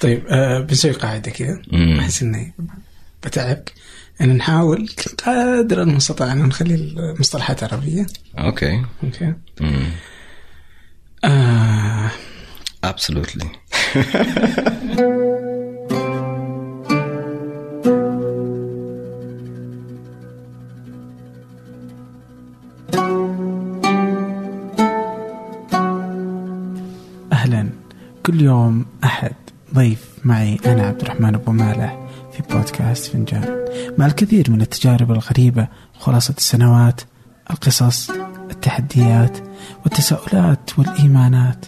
طيب آه بنسوي قاعدة كذا. احس إني بتعبك إن نحاول قدر المستطاع إن نخلي المصطلحات عربية. okay. okay. امم أنا عبد الرحمن أبو مالح في بودكاست فنجان. مع الكثير من التجارب الغريبة وخلاصه السنوات القصص التحديات والتساؤلات والإيمانات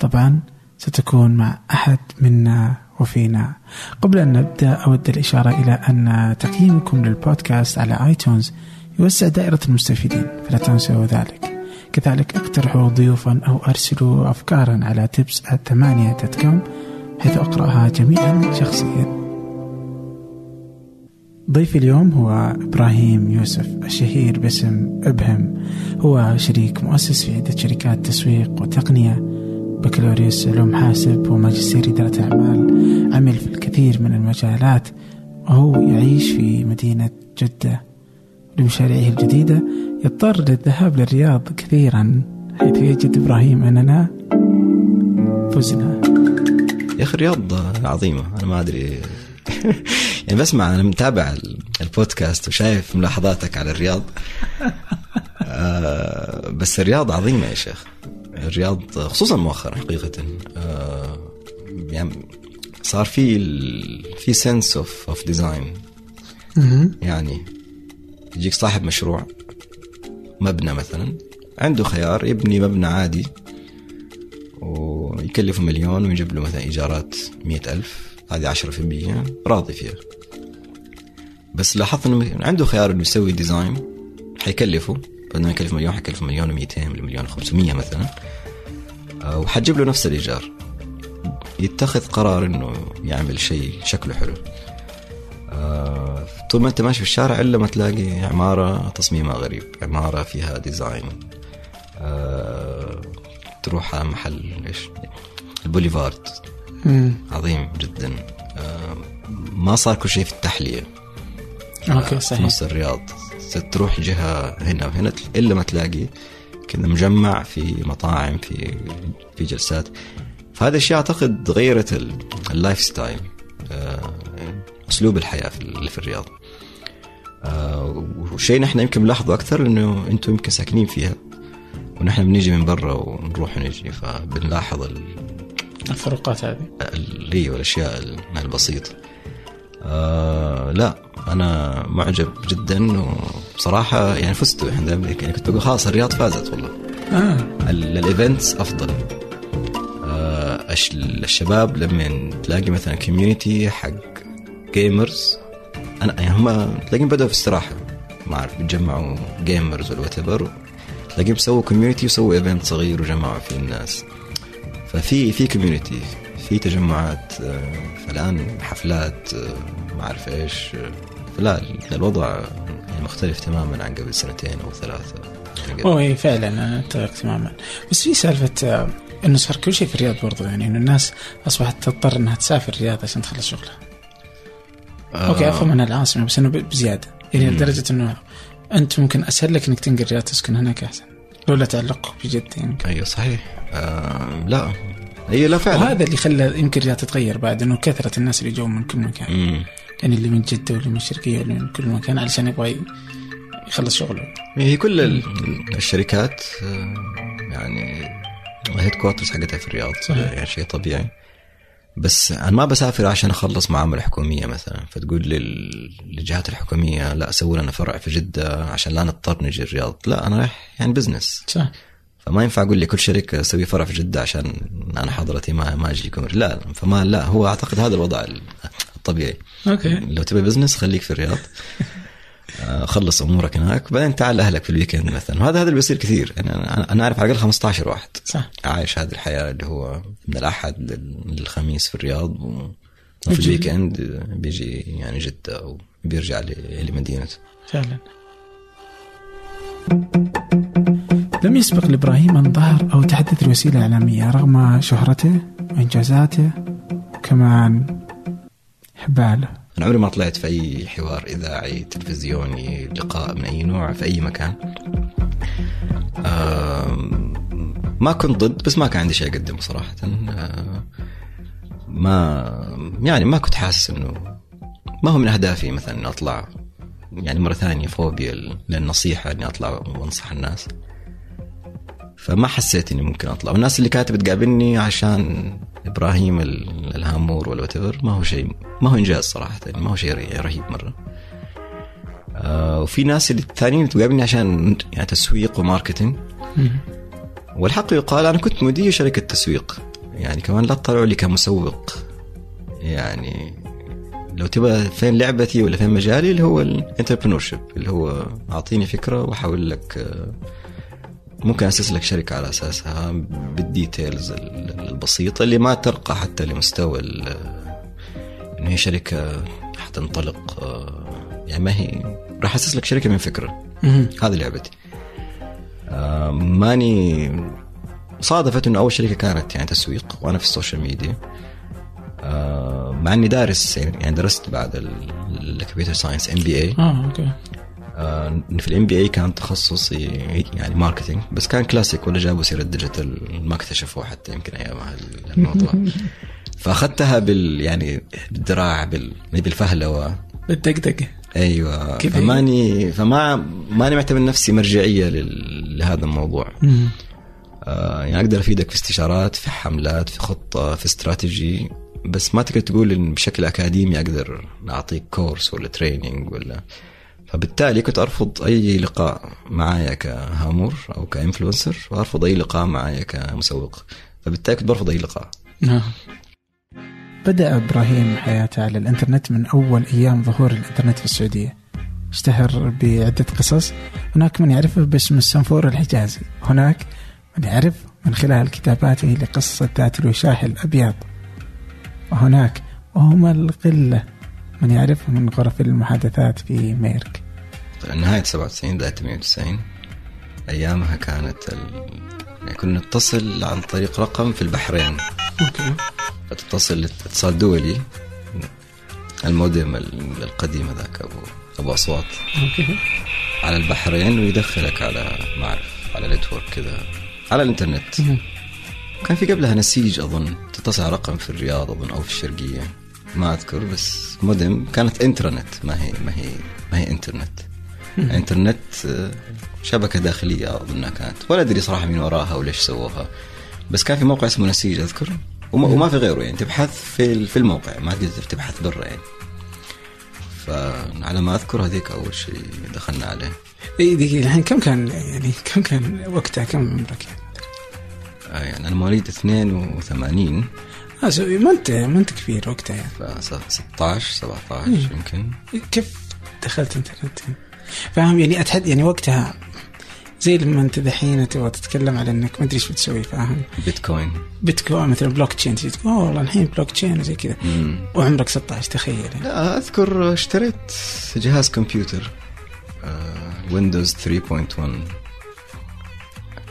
طبعا ستكون مع أحد منا وفينا. قبل أن نبدأ أود الإشارة إلى أن تقييمكم للبودكاست على آيتونز يوسع دائرة المستفيدين فلا تنسوا ذلك. كذلك اقترحوا ضيوفا أو أرسلوا أفكارا على تبس ثمانية كوم حيث أقرأها جميعا شخصيا. ضيفي اليوم هو إبراهيم يوسف الشهير باسم إبهم. هو شريك مؤسس في عدة شركات تسويق وتقنية بكالوريوس علوم حاسب وماجستير إدارة أعمال. عمل في الكثير من المجالات. وهو يعيش في مدينة جدة. لمشاريعه الجديدة يضطر للذهاب للرياض كثيرا حيث يجد إبراهيم أننا فزنا. يا أخي الرياض عظيمة أنا ما أدري. يعني بسمع أنا متابع ال- البودكاست وشايف ملاحظاتك على الرياض. آه بس الرياض عظيمة يا شيخ. الرياض خصوصا مؤخرا حقيقه آه يعني صار في في sense of of design يعني يجيك صاحب مشروع مبنى مثلا عنده خيار يبني مبنى عادي ويكلفه مليون ويجيب له مثلا إيجارات مئة ألف هذه عشرة في المية راضي فيها. بس لاحظت إنه عنده خيار إنه يسوي ديزاين حيكلفه. بدل ما يكلف مليون حيكلف مليون و200 ولا مليون و500 مثلا. آه، وحتجيب له نفس الإيجار. يتخذ قرار إنه يعمل شيء شكله حلو. آه، طول ما أنت ماشي في الشارع إلا ما تلاقي عمارة تصميمها غريب عمارة فيها design تروح على محل إيش؟ البوليفارد. عظيم جدا. آه، ما صار كل شيء في التحلية. okay في صحيح. نص الرياض. تروح جهة هنا وهنا إلا ما تلاقي كذا مجمع في مطاعم في في جلسات. فهذا الشيء أعتقد غيرت ال- ال lifestyle آه، أسلوب الحياة في ال- في الرياض. آه، وشيء نحن يمكن نلاحظه أكثر إنه أنتم يمكن ساكنين فيها. ونحن بنيجي من برا ونروح ونجي فبنلاحظ ال- الفروقات هذه. اللي والأشياء البسيطة. آه لا أنا معجب جدا وبصراحة يعني فزت الحمد لله يعني كنت بقول خلاص الرياض فازت والله. آه. ال- ال events أفضل. آه الش- الشباب لما تلاقي مثلا community حق gamers أنا يعني هم تلاقيهم بدأوا في استراحة. ما أعرف بيتجمعوا gamers ولا وات ايفر تلاقيهم سووا community وسووا event صغير وجمعوا فيه الناس. ففي في community في تجمعات آه، فالآن حفلات آه، ما أعرف إيش آه، فلا الوضع يعني مختلف تماما عن قبل سنتين أو ثلاثة. هو إيه فعلا أتفق تماما. بس في سالفة آه، إنه صار كل شيء في الرياض برضو يعني إنه الناس أصبحت تضطر إنها تسافر الرياض عشان تخلص شغلها. أوكي افهم انها العاصمة بس إنه بزيادة. يعني لدرجة إنه أنت ممكن أسهل لك إنك تنقل الرياض تسكن هناك أحسن. لولا تعلقك بجده يمكن أيوه صحيح. آه لا. هي لا فعلا. وهذا اللي خلى يمكن الرياض تتغير بعد إنه كثرة الناس اللي جو من كل مكان. مم. يعني اللي من جدة واللي من الشرقية واللي من كل مكان علشان يبغى يخلص شغله. هي كل ال- الشركات يعني ال headquarters حقتها في الرياض صحيح. يعني شيء طبيعي. بس أنا ما بسافر عشان أخلص معامله حكومية مثلا. فتقول لل- للجهات الحكومية لا سووا لنا فرع في جدة عشان لا نضطر نجي الرياض. لا أنا رايح يعني business صح. فما ينفع أقول لي كل شركه سوي فرع في جدة عشان أنا حضرتي ما ما اجيكم لا فما لا هو أعتقد هذا الوضع الطبيعي. Okay. لو تبي business خليك في الرياض. خلص أمورك هناك بعدين تعال لأهلك في ال weekend مثلا. وهذا هذا اللي بيصير كثير. يعني أنا أنا أعرف على الأقل 15 واحد صح. عايش هذه الحياة اللي هو من الأحد لل- للخميس في الرياض. وفي. ال weekend بيجي يعني جدة أو بيرجع ل- لمدينته. فعلا. لم يسبق لإبراهيم أن ظهر أو تحدث الوسيلة الإعلامية رغم شهرته وإنجازاته كمان حباله أنا عمري ما طلعت في أي حوار إذاعي تلفزيوني لقاء من أي نوع في أي مكان. ما كنت ضد بس ما كان عندي شيء أقدمه صراحة. آه، ما يعني ما كنت حاسس إنه ما هو من أهدافي مثلا أطلع يعني مرة ثانية فوبيا للنصيحة إني أطلع وأنصح الناس. فما حسيت إني ممكن أطلع. والناس اللي كانت بتقابلني عشان إبراهيم ال- الهامور ولا whatever ما هو شيء ما هو إنجاز صراحة يعني ما هو شيء رهيب مرة. آه وفي ناس اللي الثانيين بتقابلني عشان يعني تسويق و marketing. والحق يقال أنا كنت مدير شركة تسويق. يعني كمان لا تطلعوا لي كمسوق. يعني لو تبغى فين لعبتي ولا فين مجالي اللي هو ال entrepreneur اللي هو أعطيني فكرة واحاول لك آه، ممكن أسس لك شركة على أساسها بال details ال- البسيطة اللي ما ترقى حتى لمستوى ال- إنه هي شركة حتنطلق آه، يعني ما هي راح أسس لك شركة من فكرة. هذه لعبتي. آه، ماني صادفت إنه أول شركة كانت يعني تسويق وأنا في ال social media. آه، مع إني دارس يعني درست بعد ال computer science MBA آه okay. في ال MBA كان تخصصي يعني marketing بس كان كلاسيك ولا جابوا سيرة digital ما اكتشفوه حتى يمكن ايامها الموضوع فأخذتها بال يعني بالدراع بال بالفهلوة. بالدقدقة. أيوه. كيف فماني فما ماني معتبر نفسي مرجعية لهذا الموضوع. آه يعني أقدر أفيدك في استشارات في حملات في خطة في استراتيجي بس ما تقدر تقول إن بشكل أكاديمي أقدر أعطيك course ولا training ولا فبالتالي كنت أرفض أي لقاء معايا كهامور أو ك influencer وأرفض أي لقاء معايا كمسوق. فبالتالي كنت برفض أي لقاء. نعم. بدأ إبراهيم حياته على الإنترنت من أول أيام ظهور الإنترنت في السعودية. اشتهر بعدة قصص. هناك من يعرفه باسم السنفور الحجازي. هناك من يعرف من خلال كتاباته لقصة ذات الوشاح الأبيض. وهناك وهم القلة من يعرفه من غرف المحادثات في ميرك. نهاية 97 بداية 98 أيامها كانت ال... يعني كنا نتصل عن طريق رقم في البحرين. أوكي. فتتصل اتصال دولي. المودم ال- القديم هذاك أبو أبو أصوات. Okay. على البحرين ويدخلك على ما أعرف على network كذا على الإنترنت. كان في قبلها نسيج أظن تتصل على رقم في الرياض أظن أو في الشرقية. ما أذكر بس مودم كانت إنترنت ما هي ما هي ما هي إنترنت. إنترنت آه، شبكة داخلية أظنها كانت. ولا أدري صراحة مين وراها وليش سووها. بس كان في موقع اسمه نسيج أذكر. وما, وما في غيره يعني تبحث في في الموقع. ما تقدر تبحث برا يعني. فعلى ما أذكر هذيك أول شيء دخلنا عليه. إيه دقيقة الحين كم كان يعني كم كان وقتها؟ كم عمرك؟ يعني؟ آه، يعني أنا مواليد 82 آه سو- ما أنت ما أنت كبير وقتها يعني. ف 16 17 يمكن. كيف دخلت انترنت؟ فاهم يعني اتحد يعني وقتها زي لما انت دحين تبغى تتكلم على إنك ما أدري إيش بتسوي فاهم؟ بيتكوين. بيتكوين مثلا بلوك تشين تجي تقول "أوه والله الحين بلوك تشين وزي كذا. وعمرك 16 تخيل. يعني. لا أذكر اشتريت جهاز كمبيوتر ويندوز 3.1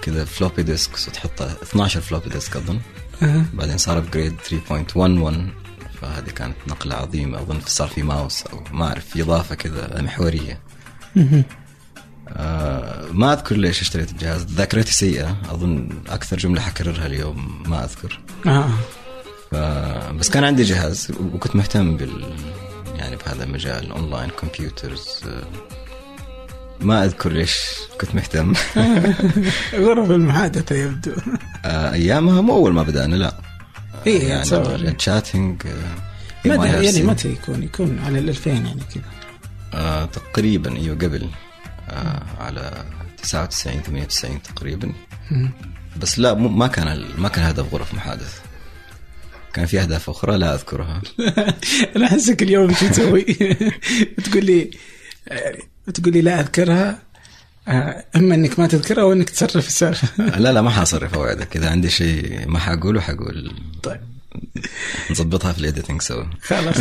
كذا floppy disk وتحط 12 floppy disk أظن. بعدين صار upgrade 3.11 فهذه كانت نقلة عظيمة. أظن صار في ماوس أو ما أعرف في إضافة كذا محورية. مهم. آه ما أذكر ليش اشتريت الجهاز. ذاكرتي سيئة. أظن أكثر جملة حكررها اليوم ما أذكر. آه. ف... بس كان عندي جهاز وكنت مهتم بال يعني بهذا المجال ال online computers ما أذكر ليش كنت مهتم. غرف المحادثه يبدو. آه، أيامها مو أول ما بدأنا لا. إيه، يعني أتصور. ال chatting متى يعني متى يكون يكون على ال 2000 يعني كذا. آه تقريبا إيوه قبل آه على 99 98 تقريبا. بس لا ما كان ال- ما كان هدف غرف محادث كان في أهداف أخرى لا أذكرها. أنا أحسك اليوم شو تسوي؟ بتقول لي بتقول لي لا أذكرها آه، إما إنك ما تذكرها أو إنك تصرف السالفه لا لا ما حاصرف اوعدك إذا عندي شيء ما حقوله حقول طيب. نظبطها في الايديتنج سوا خلاص.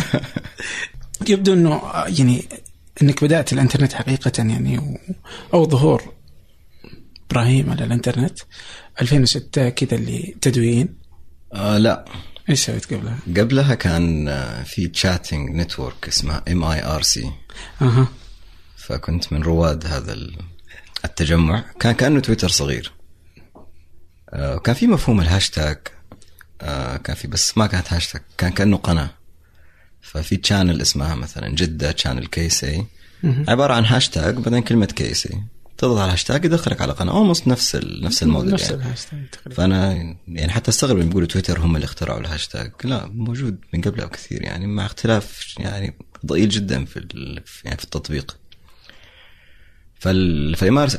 يبدو إنه آه، يعني إنك بدأت الإنترنت حقيقة يعني و... أو ظهور إبراهيم على الإنترنت. 2006 كذا اللي تدوين. آه لا. إيش سويت قبلها؟ قبلها كان آه، في chatting network اسمها mIRC أها. فكنت من رواد هذا ال- التجمع. كان كأنه تويتر صغير. آه، وكان في مفهوم الهاشتاج. آه، كان في بس ما كانت هاشتاج. كان كأنه قناة. ففي channel اسمها مثلا جدة channel كيسي عبارة عن هاشتاج بعدين كلمة كيسي تضغط على الهاشتاج يدخلك على قناة. almost نفس ال- نفس الموديل نفس يعني. الهاشتاج فأنا يعني حتى استغرب لما يقولوا تويتر هم اللي اخترعوا الهاشتاج. لا موجود من قبلها بكثير يعني مع اختلاف يعني ضئيل جدا في ال- في- يعني في التطبيق. فال فال mIRC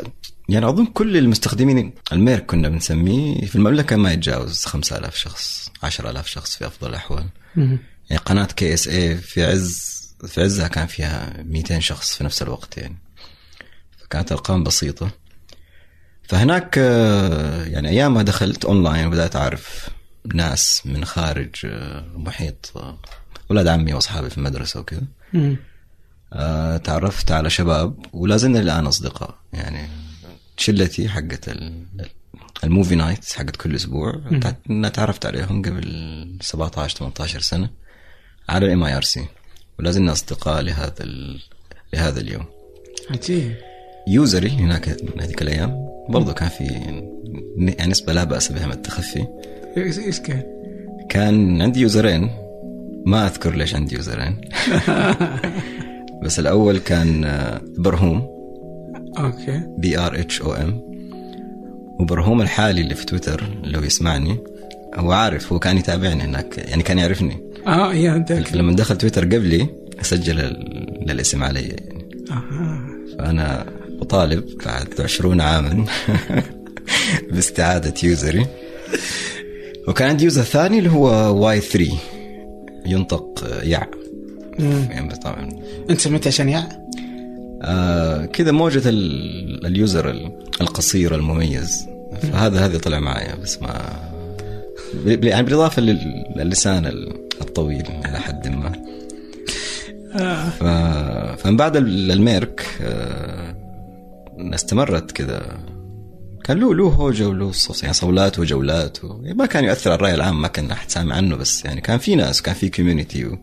يعني أظن كل المستخدمين الميرك كنا بنسميه في المملكة ما يتجاوز 5000 شخص 10000 شخص في أفضل الأحوال. يعني قناة KSA في عز في عزها كان فيها 200 شخص في نفس الوقت يعني فكانت أرقام بسيطة فهناك آه، يعني أيام ما دخلت أونلاين وبدأت أعرف ناس من خارج آه، محيط آه، أولاد عمي وأصحابي في المدرسة وكذا. آه، تعرفت على شباب ولا زلنا الآن أصدقاء. يعني شلتي حقت ال- الموفي نايت حقت كل أسبوع. تعرفت عليهم قبل 17 18 سنة على ال mIRC ولا زلنا أصدقاء لهذا. لهذا اليوم. عجيب. user ي هناك هذيك الأيام. برضو كان في يعني نسبة لا بأس بها من التخفي. إيش كان؟ كان عندي user ين. ما أذكر ليش عندي user ين. بس الأول كان آه، برهوم. أوكي. B R H O M وبرهوم الحالي اللي في تويتر لو يسمعني هو عارف هو كان يتابعني هناك يعني كان يعرفني. آه يا انت لما دخل تويتر قبلي سجل ال- الاسم علي يعني. أها. فأنا أطالب بعد عشرون عاما باستعادة user ي. وكان عندي user ثاني اللي هو Y 3 ينطق يع. مم. يعني طبعا. انت سميته عشان؟ آه كذا موجة ال- ال user ال- القصير المميز. فهذا هذا طلع معايا بس ما يعني بالإضافة لل- للسان ال- الطويل إلى حد ما. آه. ف... فمن بعد ال- الميرك آه، استمرت كذا. كان له له هوجة وله صوص يعني صولات وجولات و... ما كان يؤثر على الرأي العام ما كان احد سامع عنه بس يعني كان في ناس كان في community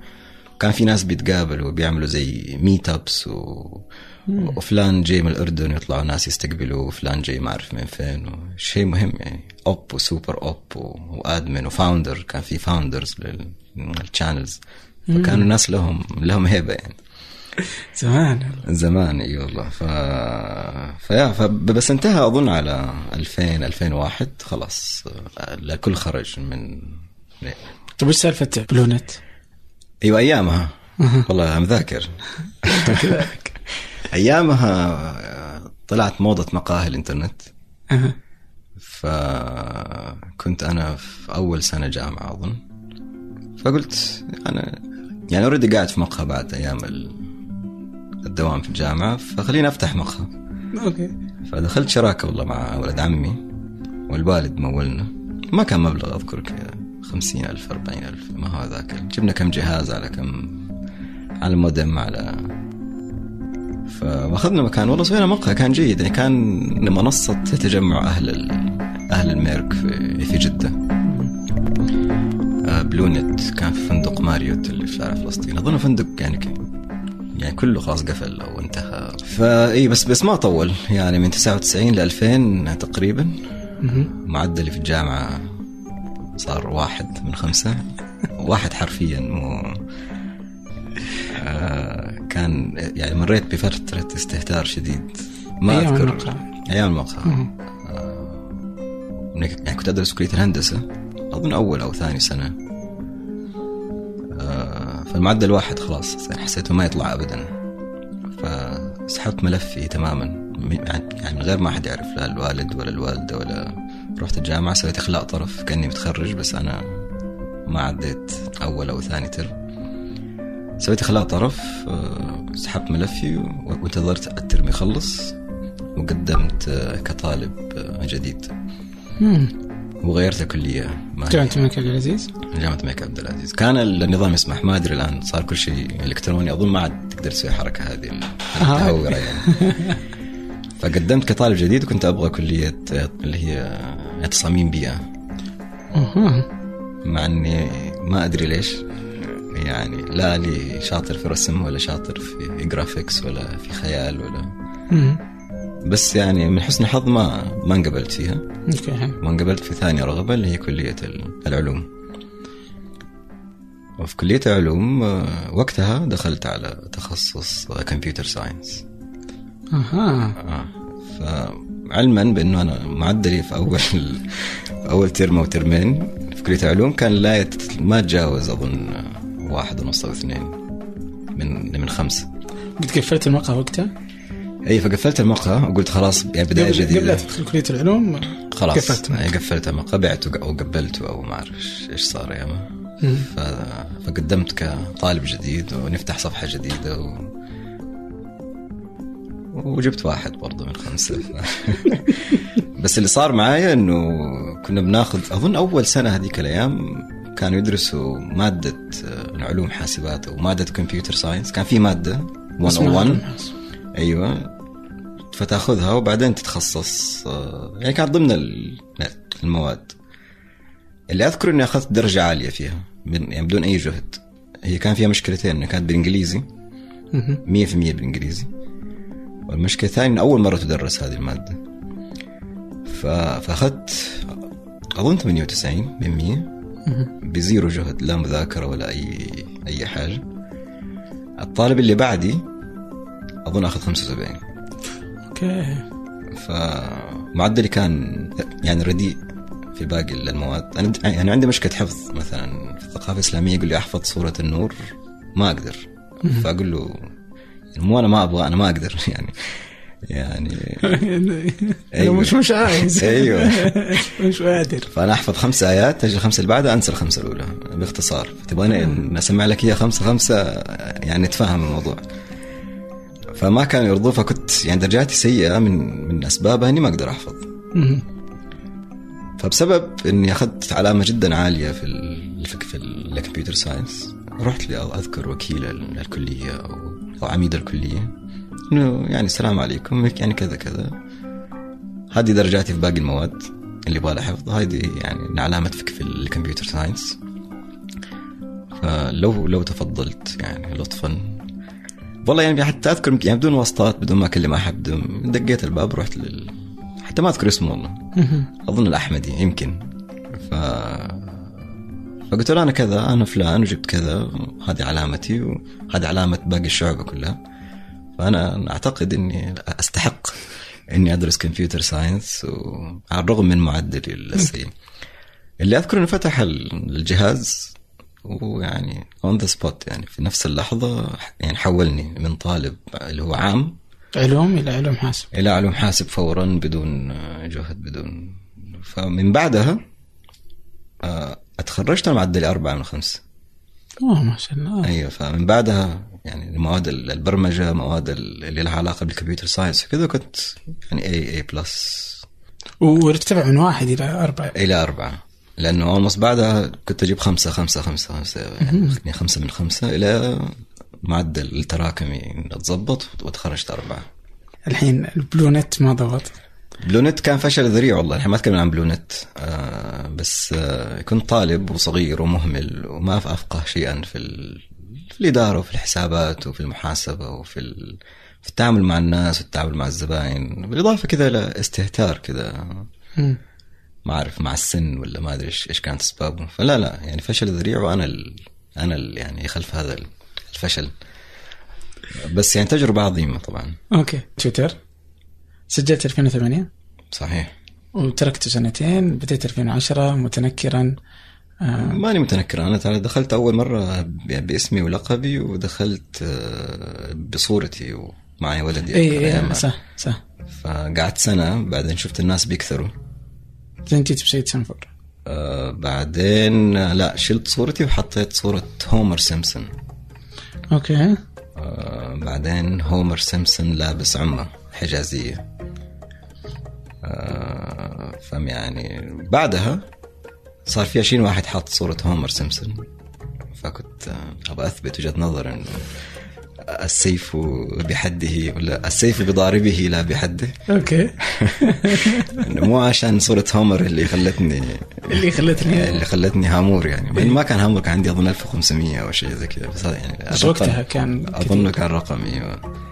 وكان في ناس بيتقابلوا وبيعملوا زي meet ups و... وفلان جاي من الأردن ويطلعوا ناس يستقبلوا وفلان جاي ما أعرف من فين شيء مهم يعني. op و super op و... و admin و founder كان في founders لل channels فكانوا الناس لهم لهم هيبة يعني. زمان. زمان إي والله. ف... فيا ف... بس انتهى أظن على 2000 2001 خلاص الكل خرج من طيب إيش سالفة بلو نت؟ أيوه أيامها. والله أنا مذاكر. أيامها طلعت موضة مقاهي الإنترنت. فكنت أنا في أول سنة جامعة أظن. فقلت أنا يعني already قاعد في مقهى بعد أيام ال- الدوام في الجامعة فخليني أفتح مقهى. okay. فدخلت شراكة والله مع ولد عمي والوالد مولنا. ما كان مبلغ اذكر كذا خمسين ألف أربعين ألف ما هو ذاك جبنا كم جهاز على كم على مودم على فاخذنا مكان والله سوينا مقهى كان جيد يعني كان منصة تجمع أهل ال... أهل الميرك في, في جدة. آه، بلونت كان في فندق ماريوت اللي في شارع فلسطين. أظن فندق يعني يعني كله خلاص قفل أو انتهى. ف اي بس بس ما طول يعني من 99 ل 2000 تقريبا. معدلي في الجامعة صار واحد من خمسة. واحد حرفيا مو آه كان يعني مريت بفترة استهتار شديد. ما أيام أذكر. المقهى. أيام المقهى. مهم. يعني كنت أدرس كلية الهندسة أظن أول أو ثاني سنة. آه فالمعدل واحد خلاص يعني حسيته ما يطلع أبدا. فسحبت ملفي تماما. من- يعني من غير ما أحد يعرف لا الوالد ولا الوالدة ولا رحت الجامعة سويت إخلاء طرف كأني متخرج بس أنا ما عديت أول أو ثاني ترم. سويت إخلاء طرف آه، سحبت ملفي وانتظرت الترم يخلص وقدمت آه، كطالب آه، جديد. مم. وغيرت الكلية. ما جامعة الملك عبد العزيز؟ جامعة الملك عبد العزيز. كان النظام يسمح ما أدري الآن صار كل شيء إلكتروني أظن ما عاد تقدر تسوي الحركه هذه المتهوره يعني. فقدمت كطالب جديد وكنت أبغى كلية اللي هي تصاميم بيئة. أها مع إني ما أدري ليش. يعني لا لي شاطر في رسم ولا شاطر في graphics ولا في خيال ولا. مم. بس يعني من حسن الحظ ما ما انقبلت فيها. okay. وانقبلت في ثاني رغبة اللي هي كلية ال- العلوم. وفي كلية العلوم آه، وقتها دخلت على تخصص كمبيوتر ساينس أها. آه. فعلما بأنه أنا معدلي في أول أول ترم أو ترمين في كلية العلوم كان لا يت... ما تجاوز أظن واحد ونص أو اثنين من من خمسة قد قفلت المقهى وقتها؟ أي فقفلت المقهى وقلت خلاص يعني بداية قبل قبل لا جديده تدخل كلية العلوم خلاص قفلت قفلت المقهى بعته أو قبلته أو ما أعرف إيش صار ياما. فقدمت كطالب جديد ونفتح صفحة جديدة و... وجبت واحد برضه من خمسة. ف... بس اللي صار معايا إنه كنا بناخذ أظن أول سنة هذيك الأيام كانوا يدرسوا مادة آه، علوم حاسبات أو مادة كمبيوتر ساينس. كان في مادة اسمها 101 علوم حاسب. أيوه. فتأخذها وبعدين تتخصص آه، يعني كانت ضمن ال- المواد. اللي أذكر إني أخذت درجة عالية فيها من يعني بدون أي جهد. هي كان فيها مشكلتين إنها كانت بالإنجليزي. 100% مهم. بالإنجليزي. والمشكلة الثانية إن أول مرة تدرس هذه المادة. فأخذت أظن 98 من 100 مهم. بزيرو جهد لا مذاكرة ولا اي أي حاجة. الطالب اللي بعدي أظن أخذ 75 أوكي. فمعدلي كان يعني رديء في باقي المواد. أنا يعني عندي مشكلة حفظ مثلا. في الثقافة الإسلامية يقول لي أحفظ سورة النور ما أقدر. فأقول له مو أنا ما أبغى أنا ما أقدر يعني يعني. أيوة. مش مش عايز. أيوة. مش قادر. فأنا أحفظ خمس آيات تجي الخمسه اللي بعدها أنسى الخمسة الأولى باختصار. تبغاني إن أسمع لك إياها خمسة خمسة يعني تفهم الموضوع. فما كان يرضوا فكنت يعني درجاتي سيئة من من اسبابها أني ما أقدر أحفظ. فبسبب إني أخذت علامة جدا عالية في ال في, الكمبيوتر ساينس رحت لي أذكر وكيل ال- الكلية أو أو عميد الكلية. إنه يعني السلام عليكم يعني كذا كذا. هذه درجاتي في باقي المواد اللي يبغى لها حفظ هذه يعني من علامة فيك في الكمبيوتر ساينس. فلو لو تفضلت يعني لطفا. والله يعني حتى أذكر يعني بدون واسطات بدون ما أكلم أحد بدون دقيت الباب رحت لل حتى ما أذكر اسمه والله. أظن الأحمدي يمكن. ف فقلت له أنا كذا أنا فلان وجبت كذا هذه علامتي وهذه علامة باقي الشعبه كلها. فأنا أعتقد إني أستحق إني أدرس computer science وعلى الرغم من معدلي السيء. اللي أذكر إنه فتح الجهاز ويعني on the spot يعني في نفس اللحظة يعني حولني من طالب اللي هو عام. علوم إلى علوم حاسب. إلى علوم حاسب فورا بدون جهد بدون. فمن بعدها آه، أتخرجت أنا معدلي أربعة من خمسة. أوه ما شاء الله. أيوه فمن بعدها يعني مواد البرمجة مواد اللي لها علاقة بال computer science وكذا كنت يعني A A plus وارتفع من واحد إلى أربعة. إلى أربعة. لأنه almost بعدها كنت أجيب خمسة خمسة خمسة خمسة. يعني خمسة من خمسة إلى معدل التراكمي أتظبط وتخرجت أربعة. الحين البلو نت ما ضبط. بلونت كان فشل ذريع والله الحين ما اتكلم عن بلونت. آه بس آه كنت طالب وصغير ومهمل وما أفقه شيئا في, ال... في الإدارة وفي الحسابات وفي المحاسبة وفي ال... في التعامل مع الناس والتعامل مع الزباين. بالإضافة كذا إلى استهتار كذا. ما أعرف مع السن ولا ما أدري إيش إيش كانت أسبابه. فلا لا يعني فشل ذريع وأنا ال... أنا ال... يعني خلف هذا الفشل. بس يعني تجربة عظيمة طبعا. أوكي. تويتر؟ سجلت 2008 صحيح. وتركته سنتين بديت 2010 متنكرا. آه ماني متنكر. أنا ترى دخلت أول مرة باسمي ولقبي ودخلت آه، بصورتي ومعي ولدي. اي. اي صح صح. فقعدت سنة بعدين شفت الناس بيكثروا. بعدين جيت بسيد سنفور آه، بعدين لا شلت صورتي وحطيت صورة هومر سيمسون okay. آه، بعدين هومر سيمسون لابس عمه حجازية. فم يعني. بعدها صار في 20 واحد حاط صورة هومر سيمسون فكنت آه، أبغى أثبت وجهة نظر إنه السيف بحده ولا السيف بضاربه لا بحده. okay. مو عشان صورة هومر اللي خلتني اللي خلتني. اللي خلتني هامور يعني. بل ما كان هامور كان عندي أظن 1500 أو شيء زي كذا بس يعني بس وقتها كان أظن كان رقم أيوه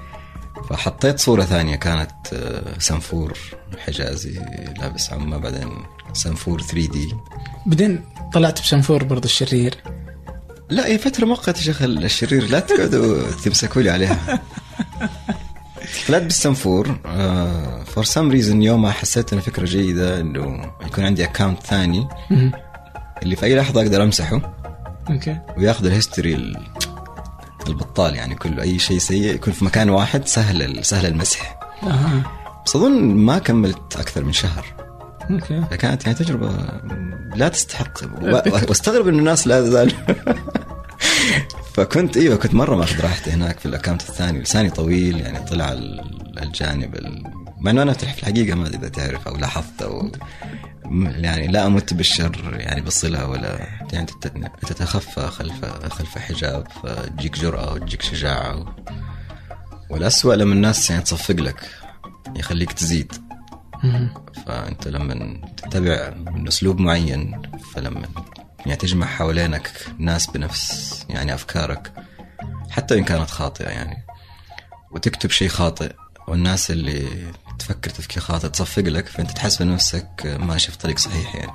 فحطيت صورة ثانية كانت آه، سنفور حجازي لابس عمة بعدين سنفور 3D. بعدين طلعت بسنفور برضو الشرير. لا هي فترة مؤقتة يا شيخ الشرير لا تقعدوا تمسكوا لي عليها. طلعت بالسنفور for some reason يوم حسيت إنه فكرة جيدة إنه يكون عندي account ثاني. اللي في أي لحظة أقدر أمسحه okay. وياخذ ال history ال- البطال يعني كله أي شيء سيء يكون في مكان واحد سهل سهل المسح. أها. بس أظن ما كملت أكثر من شهر. okay. فكانت يعني تجربة لا تستحق. واستغرب انه الناس لا زالوا فكنت أيوه كنت مرة ماخذ راحتي هناك في ال account الثاني. لساني طويل يعني طلع ال- الجانب ال... مع إنه أنا في الحقيقة ما أدري إذا تعرف أو لاحظت أو يعني لا أمت بالشر يعني بالصله ولا يعني تت- تتخفى خلف خلف حجاب فتجيك جرأة وتجيك شجاعة والأسوأ لما الناس يعني تصفق لك يخليك تزيد. فأنت لما تتبع من أسلوب معين فلما يعني تجمع حوالينك ناس بنفس يعني أفكارك حتى إن كانت خاطئة يعني وتكتب شيء خاطئ والناس اللي تفكر تفكير خاطئ تصفق لك فأنت تحس بنفسك ماشي في طريق صحيح يعني.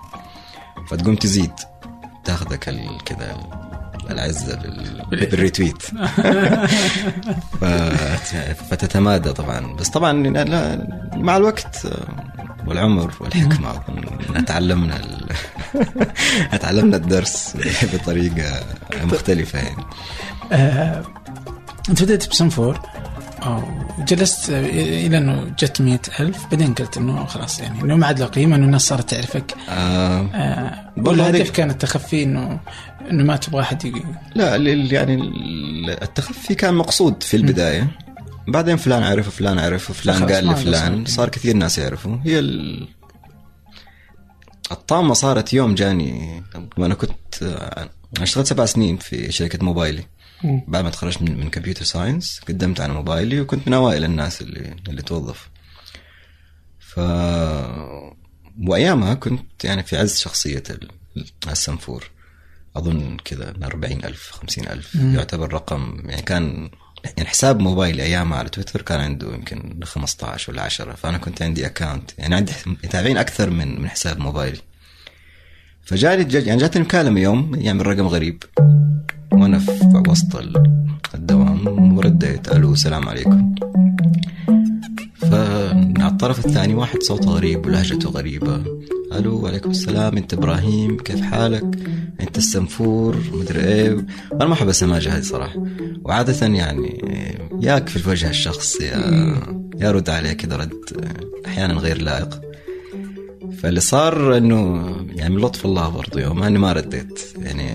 فتقوم تزيد تاخذك كذا ال- العزه بال- بالريتويت فتتمادى طبعا. بس طبعا لا مع الوقت والعمر والحكمة أظن تعلمنا ال... تعلمنا الدرس بطريقة مختلفة يعني. آه، انت بدأت بسنفور. جلست إلى أنه جت مئة ألف بعدين قلت إنه خلاص يعني إنه ما عاد له قيمة إنه الناس صارت تعرفك. آه. آه والهدف كان التخفي انه إنه ما تبغى أحد لا يعني ال- التخفي كان مقصود في البداية. بعدين فلان عرف وفلان عرف وفلان خلاص قال لفلان. صار كثير ناس يعرفوا هي ال... الطامة صارت يوم جاني وأنا كنت آه، أنا اشتغلت سبع سنين في شركة موبايلي. بعد ما تخرجت من, من كمبيوتر ساينس قدمت على موبايلي وكنت من أوائل الناس اللي اللي توظف. ف وأيامها كنت يعني في عز شخصية ال- السنفور. أظن كذا من 40 ألف 50 ألف. مم. يعتبر رقم يعني كان يعني حساب موبايلي أيامها على تويتر كان عنده يمكن 15 ولا 10 فأنا كنت عندي اكونت يعني عندي متابعين أكثر من من حساب موبايلي. فجاني جا- يعني جاتني مكالمة يوم يعني من رقم غريب. وأنا في وسط ال- الدوام ورديت ألو السلام عليكم. فعلى الطرف الثاني واحد صوته غريب ولهجته غريبة. ألو وعليكم السلام. أنت إبراهيم كيف حالك؟ أنت السنفور مدري إيه. أنا ما أحب السماجة هذه صراحة. وعادة يعني ياك في وجه الشخص يا يا عليه كذا رد أحيانا غير لائق. فاللي صار إنه يعني من لطف الله برضو يوم اني ما رديت. يعني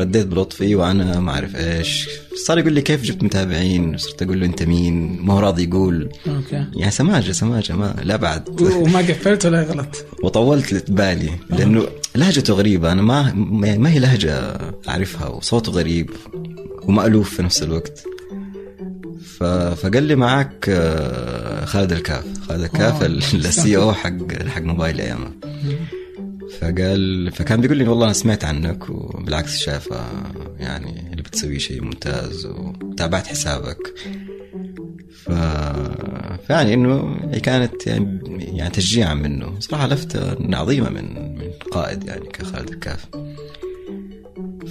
رديت بلطفي وأنا ما أعرف إيش. صار يقول لي كيف جبت متابعين؟ صرت أقول له أنت مين؟ ما هو راضي يقول. أوكي. يعني سماجة سماجة ما لا بعد. وما قفلت ولا غلط وطولت بالي. لأنه لهجته غريبة. أنا ما ما هي لهجة أعرفها وصوته غريب ومألوف في نفس الوقت. فقال لي معك آه، خالد الكاف. خالد الكاف. السي أو حق حق موبايل ايامها فقال فكان بيقول لي والله أنا سمعت عنك وبالعكس شايف آه، يعني اللي بتسويه شيء ممتاز وتابعت حسابك. ف... فيعني إنه هي كانت يعني, يعني تشجيعا منه. صراحة لفته عظيمة من من قائد يعني كخالد الكاف.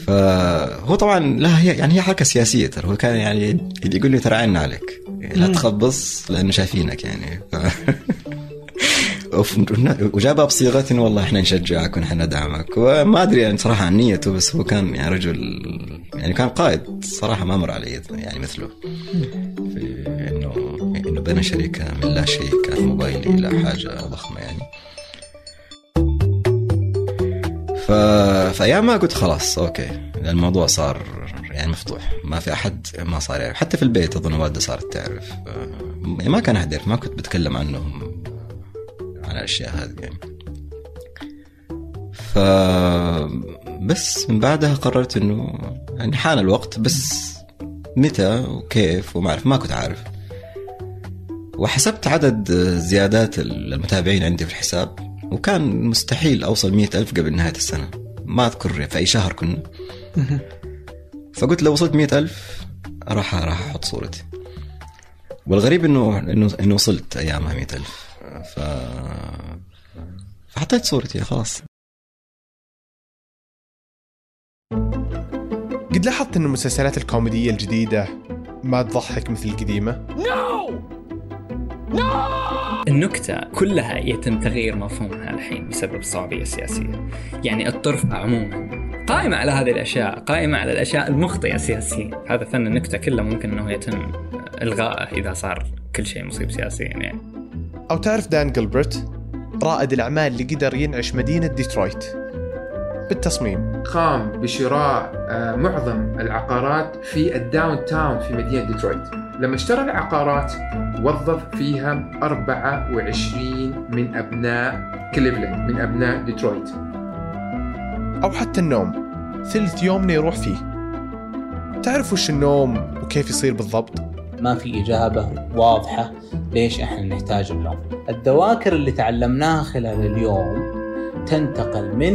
فهو طبعا لا هي يعني هي حركة سياسية ترى. هو كان يعني اللي يقول لي ترى عنا عليك. لا. تخبص لأنه شايفينك يعني. وجابها بصيغة إنه والله إحنا نشجعك ونحن ندعمك. وما أدري يعني صراحة عن نيته بس هو كان يعني رجل يعني كان قائد. صراحة ما مر علي يعني مثله. في إنه إنه بنى شركة من لا شيء كان موبايلي إلى حاجة ضخمة يعني. ف... فايامها قلت خلاص أوكي. الموضوع صار يعني مفتوح. ما في أحد ما صار يعرف. حتى في البيت أظن والدة صارت تعرف. يعني ما كان احد يعرف ما كنت بتكلم عنهم عن الأشياء هذه يعني. ف بس من بعدها قررت إنه يعني حان الوقت بس متى وكيف وما أعرف ما كنت عارف. وحسبت عدد زيادات المتابعين عندي في الحساب وكان مستحيل أوصل مئة ألف قبل نهاية السنة. ما أذكر في أي شهر كنا. فقلت لو وصلت مئة ألف راح راح أحط صورتي. والغريب انه انه إنه وصلت أيامها مئة ألف. ف فحطيت صورتي خلاص. قد لاحظت أن المسلسلات الكوميدية الجديدة ما تضحك مثل القديمة؟ النكتة كلها يتم تغيير مفهومها الحين بسبب الصعوبية السياسية يعني الطرف عموما قائمة على هذه الأشياء قائمة على الأشياء المخطئة سياسيا. هذا فن النكتة كله ممكن أنه يتم إلغائه إذا صار كل شيء مصيب سياسيا يعني. أو تعرف دان جلبرت رائد الأعمال اللي قدر ينعش مدينة ديترويت. بالتصميم. قام بشراء آه، معظم العقارات في ال downtown في مدينة ديترويت. لما اشترى العقارات وظف فيها 24 من أبناء كليفلاند من أبناء ديترويت. أو حتى النوم. ثلث يومنا يروح فيه. تعرف وش النوم وكيف يصير بالضبط؟ ما في إجابة واضحة ليش إحنا نحتاج النوم. الذواكر اللي تعلمناها خلال اليوم تنتقل من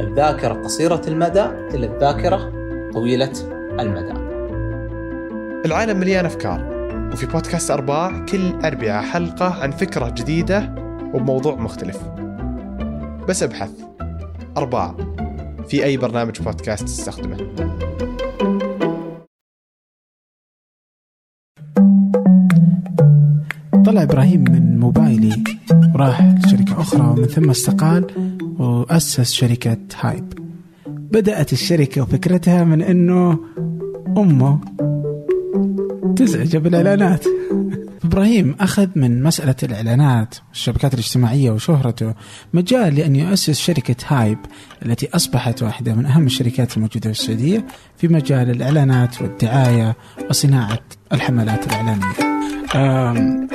الذاكرة قصيرة المدى إلى الذاكرة طويلة المدى. العالم مليان أفكار وفي بودكاست أرباع كل أربعة حلقة عن فكرة جديدة وبموضوع مختلف. بس أبحث. أرباع. في أي برنامج بودكاست تستخدمه. طلع إبراهيم من موبايلي وراح لشركة أخرى ومن ثم استقال وأسس شركة هايب. بدأت الشركة وفكرتها من إنه أمه تزعجه بالإعلانات. إبراهيم أخذ من مسألة الإعلانات والشبكات الاجتماعية وشهرته مجال لأن يؤسس شركة هايب التي أصبحت واحدة من أهم الشركات الموجودة في السعودية في مجال الإعلانات والدعاية وصناعة الحملات الإعلانية. يا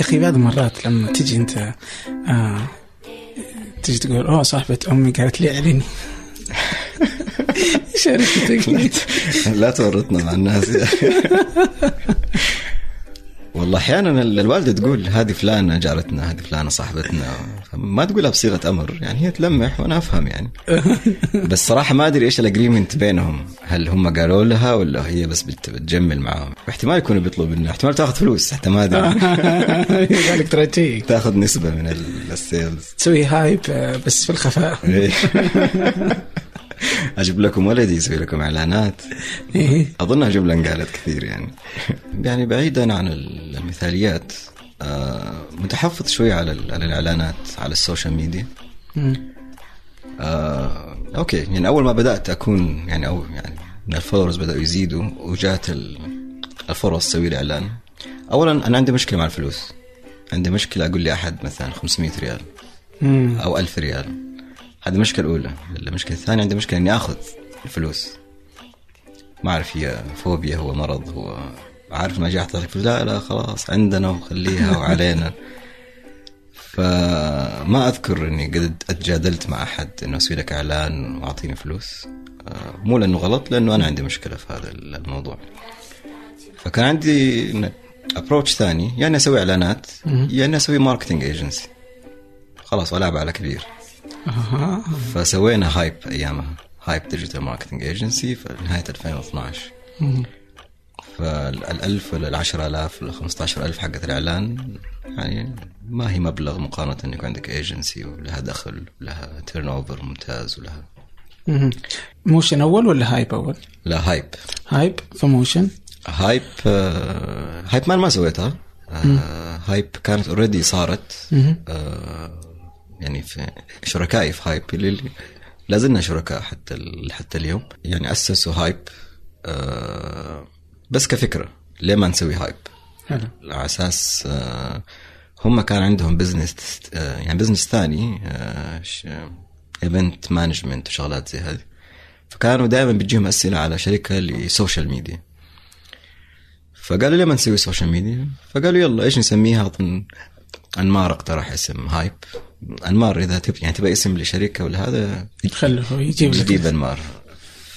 أخي بعض المرات لما تجي أنت تجي تقول أوه صاحبة أمي قالت لي اعلني. شركتك لا تورطنا مع الناس. والله أحيانا الوالدة تقول هذه فلانة جارتنا هذه فلانة صاحبتنا. ما تقولها بصيغة أمر يعني هي تلمح وأنا أفهم يعني. بس صراحة ما أدري إيش ال agreement بينهم. هل هم قالوا لها ولا هي بس بت- بتجمل معاهم؟ احتمال يكونوا بيطلبوا منها. احتمال تاخذ فلوس. حتى ما أدري. قالك تاخذ نسبة من ال- ال sales تسوي hype آه، بس في الخفاء. إيه. أجيب لكم ولدي يسوي لكم إعلانات. إيه. اظنها جمله انقالت كثير يعني. يعني بعيدا عن المثاليات آه، متحفظ شوي على على الإعلانات على ال social media. آه، okay. يعني أول ما بدأت أكون يعني أو يعني من ال followers بدأوا يزيدوا وجات ال- الفرص تسوي لي إعلان. اولا أنا عندي مشكلة مع الفلوس. عندي مشكلة أقول لي احد مثلا 500 ريال. أو ألف ريال. هذه المشكلة الاولى المشكلة الثانية عندي مشكلة إني آخذ الفلوس. ما أعرف هي فوبيا هو مرض هو عارف ما جاء اعطيك فلوس لا لا خلاص عندنا وخليها وعلينا. فما أذكر إني قد أتجادلت مع أحد إنه أسوي لك إعلان وأعطيني فلوس. آه، مو لأنه غلط لأنه أنا عندي مشكلة في هذا الموضوع. فكان عندي approach ثاني يا اني أسوي إعلانات يا اني أسوي marketing agency خلاص وألعب على كبير. أها. فسوينا Hype ايامها Hype digital marketing agency في نهايه 2012 مم. فالألف ولا العشرة آلاف ولا خمسة عشر ألف حقت الإعلان يعني ما هي مبلغ مقارنة إنك عندك ايجنسي ولها دخل ولها turnover ممتاز ولها. Motion أول ولا Hype أول؟ لا Hype Hype ف Motion Hype آه Hype مان ما سويتها آه Hype كانت already صارت يعني في شركائي في Hype اللي لا زلنا شركاء حتى حتى اليوم. يعني أسسوا Hype آه بس كفكرة ليه ما نسوي Hype؟ حلو. على أساس آه هم كان عندهم business آه يعني business ثاني event management وشغلات زي هذه. فكانوا دائما بتجيهم أسئلة على شركة ل social media. فقالوا ليه ما نسوي social media فقالوا يلا إيش نسميها؟ أظن انمار اقترح اسم Hype أنمار إذا تب يعني تبغى اسم لشركة ولا هذا خله يجيب لك. جديد أنمار.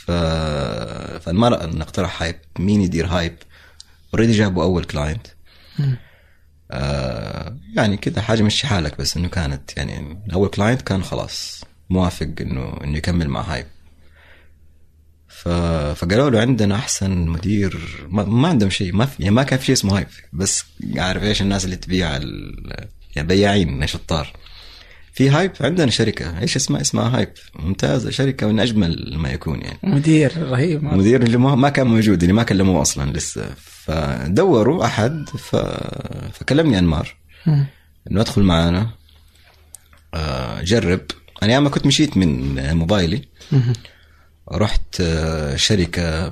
ف... فأنمار اقترح Hype مين يدير Hype already جابوا أول client آه يعني كذا حاجة مشي حالك بس إنه كانت يعني أول client كان خلاص موافق انه إنه يكمل مع Hype ف... فقالوا له عندنا أحسن مدير ما, ما عندهم شيء ما في يعني ما كان في شيء اسمه هايب بس عارف إيش الناس اللي تبيع ال... يعني بياعين شطار. في هايب؟ عندنا شركة. إيش اسمها؟ اسمها هايب. ممتازة شركة من أجمل ما يكون يعني. مدير رهيب. مدير اللي ما كان موجود اللي ما كلموه أصلا لسه. فدوروا أحد ف... فكلمني أنمار. إنه ادخل معانا. آه، جرب. أنا أيام ما كنت مشيت من موبايلي. رحت آه، شركة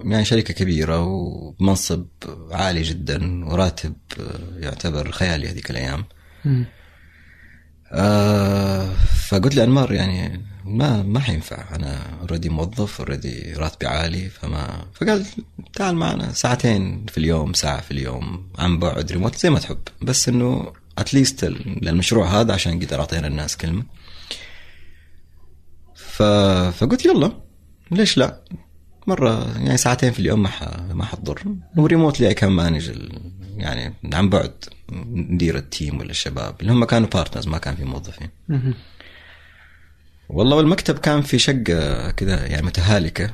يعني شركة كبيرة ومنصب عالي جدا وراتب آه، يعتبر خيالي هذيك الأيام. آه فقلت لأنمار يعني ما ما حينفع. أنا already موظف already راتبي عالي فما فقال تعال معنا ساعتين في اليوم ساعة في اليوم عن بعد ريموت زي ما تحب. بس إنه at least للمشروع هذا عشان قدر أعطينا الناس كلمة. ف... فقلت يلا ليش لا؟ مرة يعني ساعتين في اليوم ما. ما حتضر و remotely I can manage. يعني عن بعد ندير ال team ولا الشباب اللي هم كانوا partners ما كان في موظفين. والله والمكتب كان في شقة كذا يعني متهالكة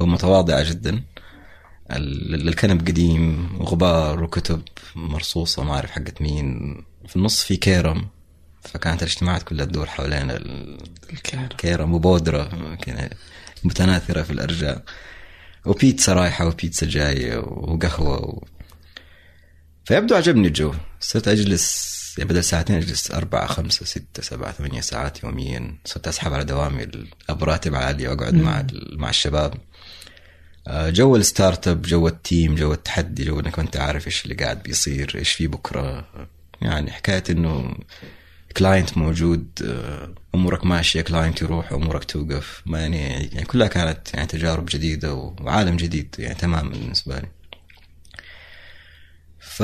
ومتواضعة جدا ال- الكنب قديم وغبار وكتب مرصوصة ما أعرف حقت مين في النص في كيرم فكانت الاجتماعات كلها تدور حوالين ال- الكهرباء كيرم وبودرة كذا متناثرة في الأرجاء. وبيتزا رايحة وبيتزا جاية وقهوة و... فيبدو عجبني الجو. صرت أجلس يعني بدل ساعتين أجلس أربعة خمسة ستة سبعة ثمانية ساعات يوميا. صرت أسحب على دوامي أبو راتب عالي وأقعد مع مع الشباب. آه، جو ال startup جو ال team جو التحدي جو إنك ما أنت عارف إيش اللي قاعد بيصير إيش في بكرة. يعني حكاية إنه client موجود آه، أمورك ماشية client يروح أمورك توقف. ما يعني يعني كلها كانت يعني تجارب جديدة وعالم جديد يعني تماما بالنسبة لي. ف...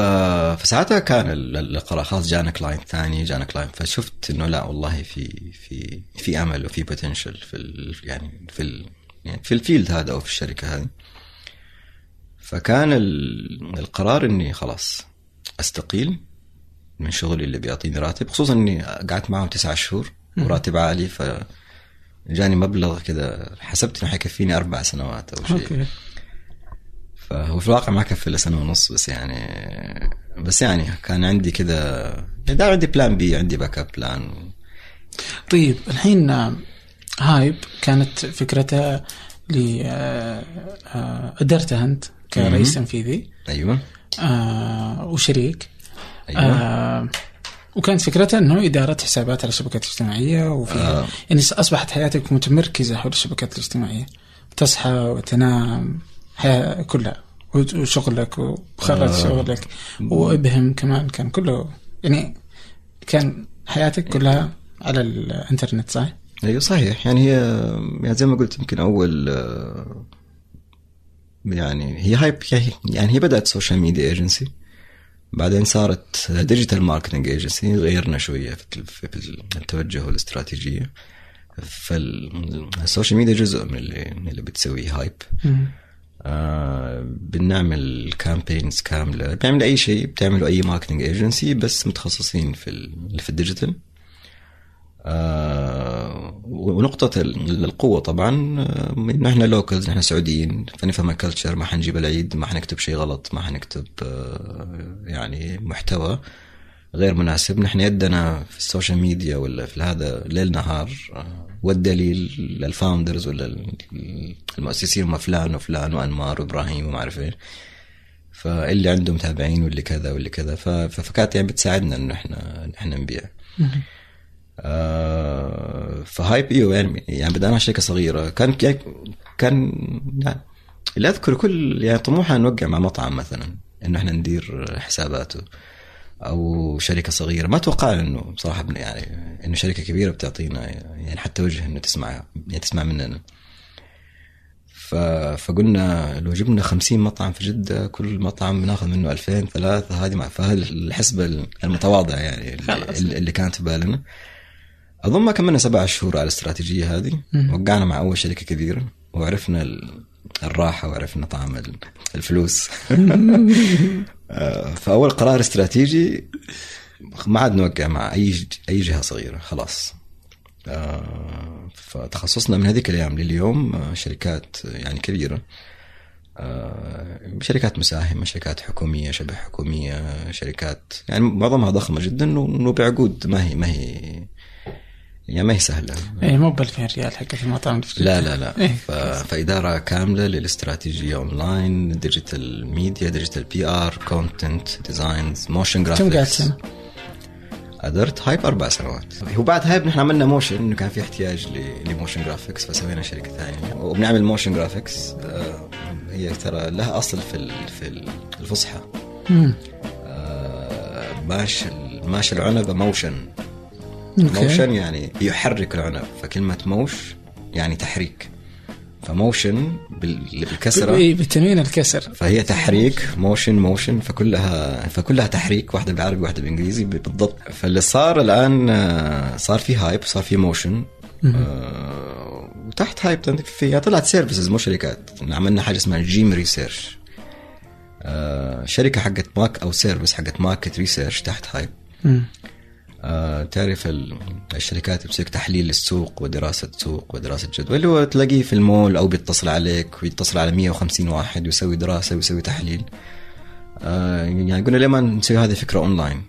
فساعتها كان ال- ال- القرار خلاص جانا client ثاني جانا client فشفت إنه لا والله في في في أمل وفي potential في ال... يعني في ال... يعني في ال field هذا أو في الشركة هذه. فكان ال... القرار إني خلاص أستقيل. من شغلي اللي بيعطيني راتب خصوصا إني قعدت معهم تسعة شهور وراتب عالي ف جاني مبلغ كذا حسبت إنه حيكفيني أربع سنوات أو شيء. أوكي. فهو في الواقع ما كفي إلا سنة ونص بس يعني بس يعني كان عندي كذا يعني دائما عندي plan B عندي backup plan طيب الحين هايب كانت فكرتها ل آه، آه، أدرتها أنت كرئيس. تنفيذي. أيوه. آه، وشريك. أيوه آه وكانت فكرتها إنه إدارة حسابات على الشبكات الاجتماعية وفيها آه. يعني أصبحت حياتك متمركزة حول الشبكات الاجتماعية تصحى وتنام حياة كلها وشغلك وخرج آه. شغلك وابهم كمان كان كله يعني كان حياتك كلها على الإنترنت صح؟ أيوه صحيح يعني هي يعني زي ما قلت يمكن أول آه، يعني هي Hype يعني هي بدأت social media agency بعدين صارت digital marketing agency غيرنا شوية في ال- في التوجه والاستراتيجية. فال social media جزء من اللي من اللي بتسويه Hype آه بنعمل campaigns كاملة. بنعمل أي شيء بتعملوا أي marketing agency بس متخصصين في ال- في ال digital آه ونقطة ال- القوة طبعا إحنا locals إحنا سعوديين فنفهم ال culture ما حنجيب العيد ما حنكتب شيء غلط ما حنكتب آه يعني محتوى غير مناسب. نحن يدنا في ال social media ولا في هذا ليل نهار آه، والدليل لل founders ولا ال- المؤسسين هم فلان وفلان وأنمار وإبراهيم وما أعرف فاللي عنده متابعين واللي كذا واللي كذا فكانت يعني بتساعدنا إنه إحنا إحنا نبيع. آه، فهايب أيوه يعني يعني بدأنا شركة صغيرة كان كان يعني اللي أذكر كل يعني طموحنا نوقع مع مطعم مثلا إنه إحنا ندير حساباته أو شركة صغيرة ما توقعنا إنه بصراحة يعني إنه شركة كبيرة بتعطينا يعني حتى وجه إنه تسمع يعني تسمع مننا. فقلنا لو جبنا 50 مطعم في جدة كل مطعم بناخذ منه 2000 ثلاثة هذه مع فهذه الحسبة المتواضعة يعني. اللي, اللي كانت في بالنا أظن ما كملنا سبع شهور على الاستراتيجية هذه. وقعنا مع أول شركة كبيرة وعرفنا ال- الراحة وعرفنا طعم ال- الفلوس. آه، فأول قرار استراتيجي ما عاد نوقع مع أي أي جهة صغيرة خلاص. آه، فتخصصنا من هذيك الأيام لليوم آه، شركات يعني كبيرة. شركات مساهمة شركات حكومية شبه حكومية شركات يعني معظمها ضخمة جدا وبعقود ما هي ما هي يعني ما هي سهلة اي مو ب 2000 ريال حقت جدة. لا لا لا إيه. ف... فإدارة كاملة للاستراتيجية أونلاين ديجيتال ميديا ديجيتال بي آر كونتنت ديزاينز موشن كم قاعد جرافيكس سنة؟ قدرت هايب أربع سنوات هو بعد هايب نحن عملنا موشن إنه كان في احتياج ل... لموشن جرافيكس فسوينا شركة ثانية وبنعمل موشن جرافيكس آه، هي ترى لها أصل في ال... في ال- الفصحى. آه، ماش ماش العنبة موشن. موشن يعني يحرك العنب فكلمة موش يعني تحريك. فموشن بال- بالكسرة. بتنوين الكسر. فهي تحريك موشن موشن فكلها فكلها تحريك واحدة بالعربي واحدة بالانجليزي بالضبط. فاللي صار الآن آه، صار في هايب صار في موشن آه، وتحت هايب في طلعت سيرفيسز مو شركات. عملنا حاجة اسمها جيم ريسيرش آه، شركة حقت ماك أو service حقت market research تحت Hype تعرف ال- الشركات بتسوي تحليل للسوق ودراسة سوق ودراسة جدوى اللي هو تلاقيه في المول أو بيتصل عليك ويتصل على 150 واحد ويسوي دراسة ويسوي تحليل. آه، يعني قلنا ليه ما نسوي هذه فكرة أونلاين.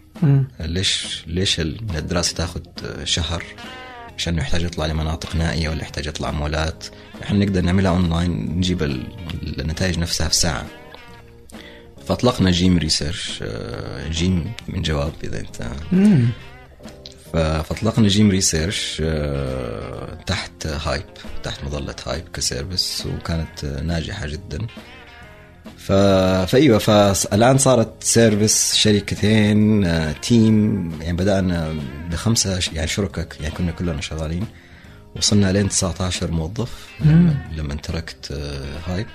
ليش ليش ال- الدراسة تاخذ شهر؟ عشان يحتاج يطلع لمناطق نائية ولا يحتاج يطلع مولات. إحنا نقدر نعملها أونلاين نجيب ال- النتائج نفسها في ساعة. فأطلقنا جيم research آه، جيم من جواب إذا أنت مم. ف- فاطلقنا جيم research آه، تحت Hype تحت مظلة Hype ك service وكانت ناجحة جدا. ف... فإيوه فالآن صارت service شركتين آه، team يعني بدأنا بخمسة يعني شركاء يعني كنا كلنا شغالين. وصلنا لين 19 موظف لما, لما تركت آه، Hype.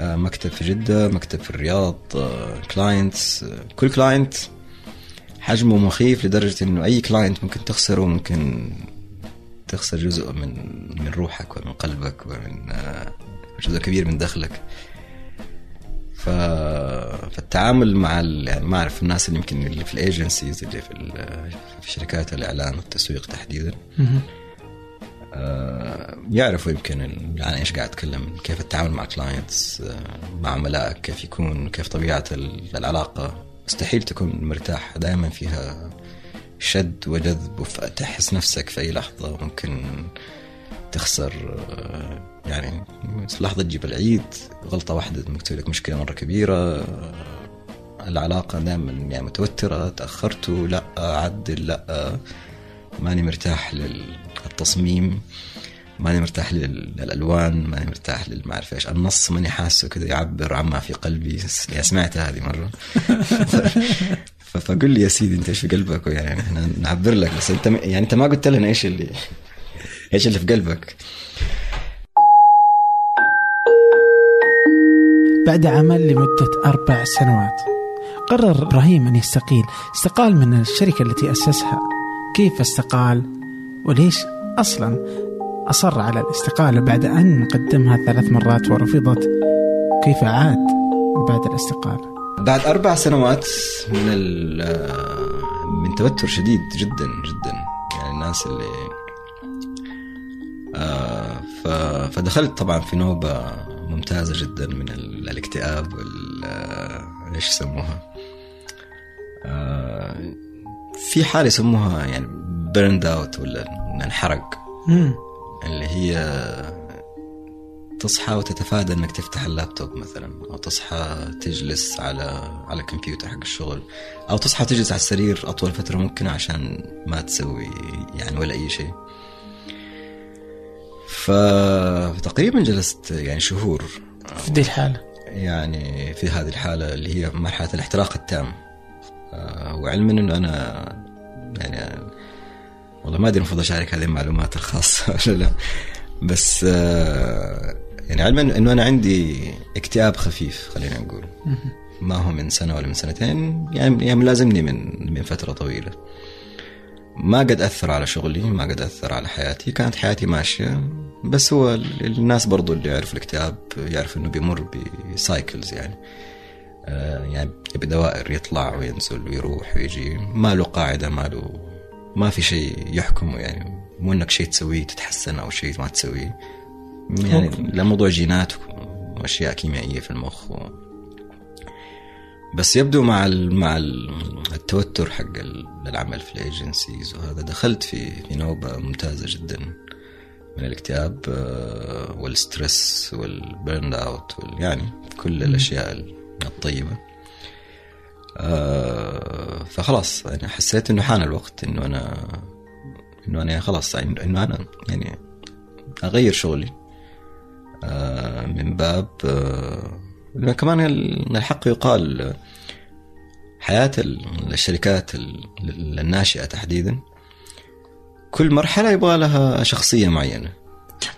مكتب في جدة مكتب في الرياض clients كل client حجمه مخيف لدرجة إنه أي client ممكن تخسره ممكن تخسر جزء من من روحك ومن قلبك ومن آه، جزء كبير من دخلك. ف... فالتعامل مع ال... يعني ما أعرف الناس اللي يمكن اللي في ال agencies اللي في, ال... في شركات الإعلان والتسويق تحديدا. مم. آه، يعرفوا يمكن ال- يعني إيش قاعد أتكلم كيف التعامل مع كلاينتس مع عملائك كيف يكون كيف طبيعة ال- العلاقة. مستحيل تكون مرتاح دائما فيها شد وجذب وتحس نفسك في أي لحظة ممكن تخسر آه، يعني لحظة تجيب العيد غلطة واحدة ممكن لك مشكلة مرة كبيرة آه، العلاقة دائما يعني متوترة تاخرتوا لا عدل لا ماني مرتاح للتصميم. ماني مرتاح لل- للألوان ماني مرتاح للما أعرف إيش. النص ماني حاسه كذا يعبر عما في قلبي. يعني سمعتها هذه مرة. فقل لي يا سيدي أنت إيش في قلبك؟ يعني إحنا نعبر لك بس أنت يعني أنت ما قلت لنا إيش اللي إيش اللي في قلبك. بعد عمل لمدة أربع سنوات قرر إبراهيم أن يستقيل. استقال من الشركة التي أسسها. كيف استقال؟ وليش أصلا؟ أصر على الاستقالة بعد أن قدمها ثلاث مرات ورفضت كيف عاد بعد الاستقالة. بعد أربع سنوات من من توتر شديد جدا جدا. يعني الناس اللي آه، فدخلت طبعا في نوبة ممتازة جدا من ال- الاكتئاب وال آه، إيش يسموها؟ آه، في حالة يسموها يعني burned out ولا انحرق. اللي هي تصحى وتتفادى إنك تفتح اللابتوب مثلا أو تصحى تجلس على على الكمبيوتر حق الشغل أو تصحى تجلس على السرير أطول فترة ممكنه عشان ما تسوي يعني ولا أي شيء. فتقريبا جلست يعني شهور. في دي الحالة؟ يعني في هذه الحالة اللي هي مرحلة الاحتراق التام. آه، وعلما إنه أنا يعني والله ما أدري المفروض أشارك هذه المعلومات الخاصة ولا لا. بس آه، يعني علما إنه أنا عندي اكتئاب خفيف خلينا نقول. ما هو من سنة ولا من سنتين يعني يعني ملازمني من من فترة طويلة. ما قد أثر على شغلي ما قد أثر على حياتي. كانت حياتي ماشية بس هو ال- الناس برضو اللي يعرف الاكتئاب يعرف إنه بيمر بسايكلز يعني. آه، يعني بدوائر يطلع وينزل ويروح ويجي. ما له قاعدة ما له ما في شيء يحكمه يعني مو إنك شيء تسويه تتحسن أو شيء ما تسويه. يعني الموضوع جينات واشياء كيميائية في المخ و... بس يبدو مع ال... مع ال- التوتر حق ال- العمل في ال agencies وهذا. دخلت في في نوبة ممتازة جدا من الاكتئاب آه، وال stress وال burnout وال... يعني كل الأشياء الطيبة. آه، فخلاص يعني حسيت إنه حان الوقت إنه أنا إنه أنا خلاص يعني إنه أنا يعني أغير شغلي. آه، من باب آه، كمان ال- الحق يقال حياة ال- الشركات ال- الناشئة تحديدا كل مرحلة يبغى لها شخصية معينة.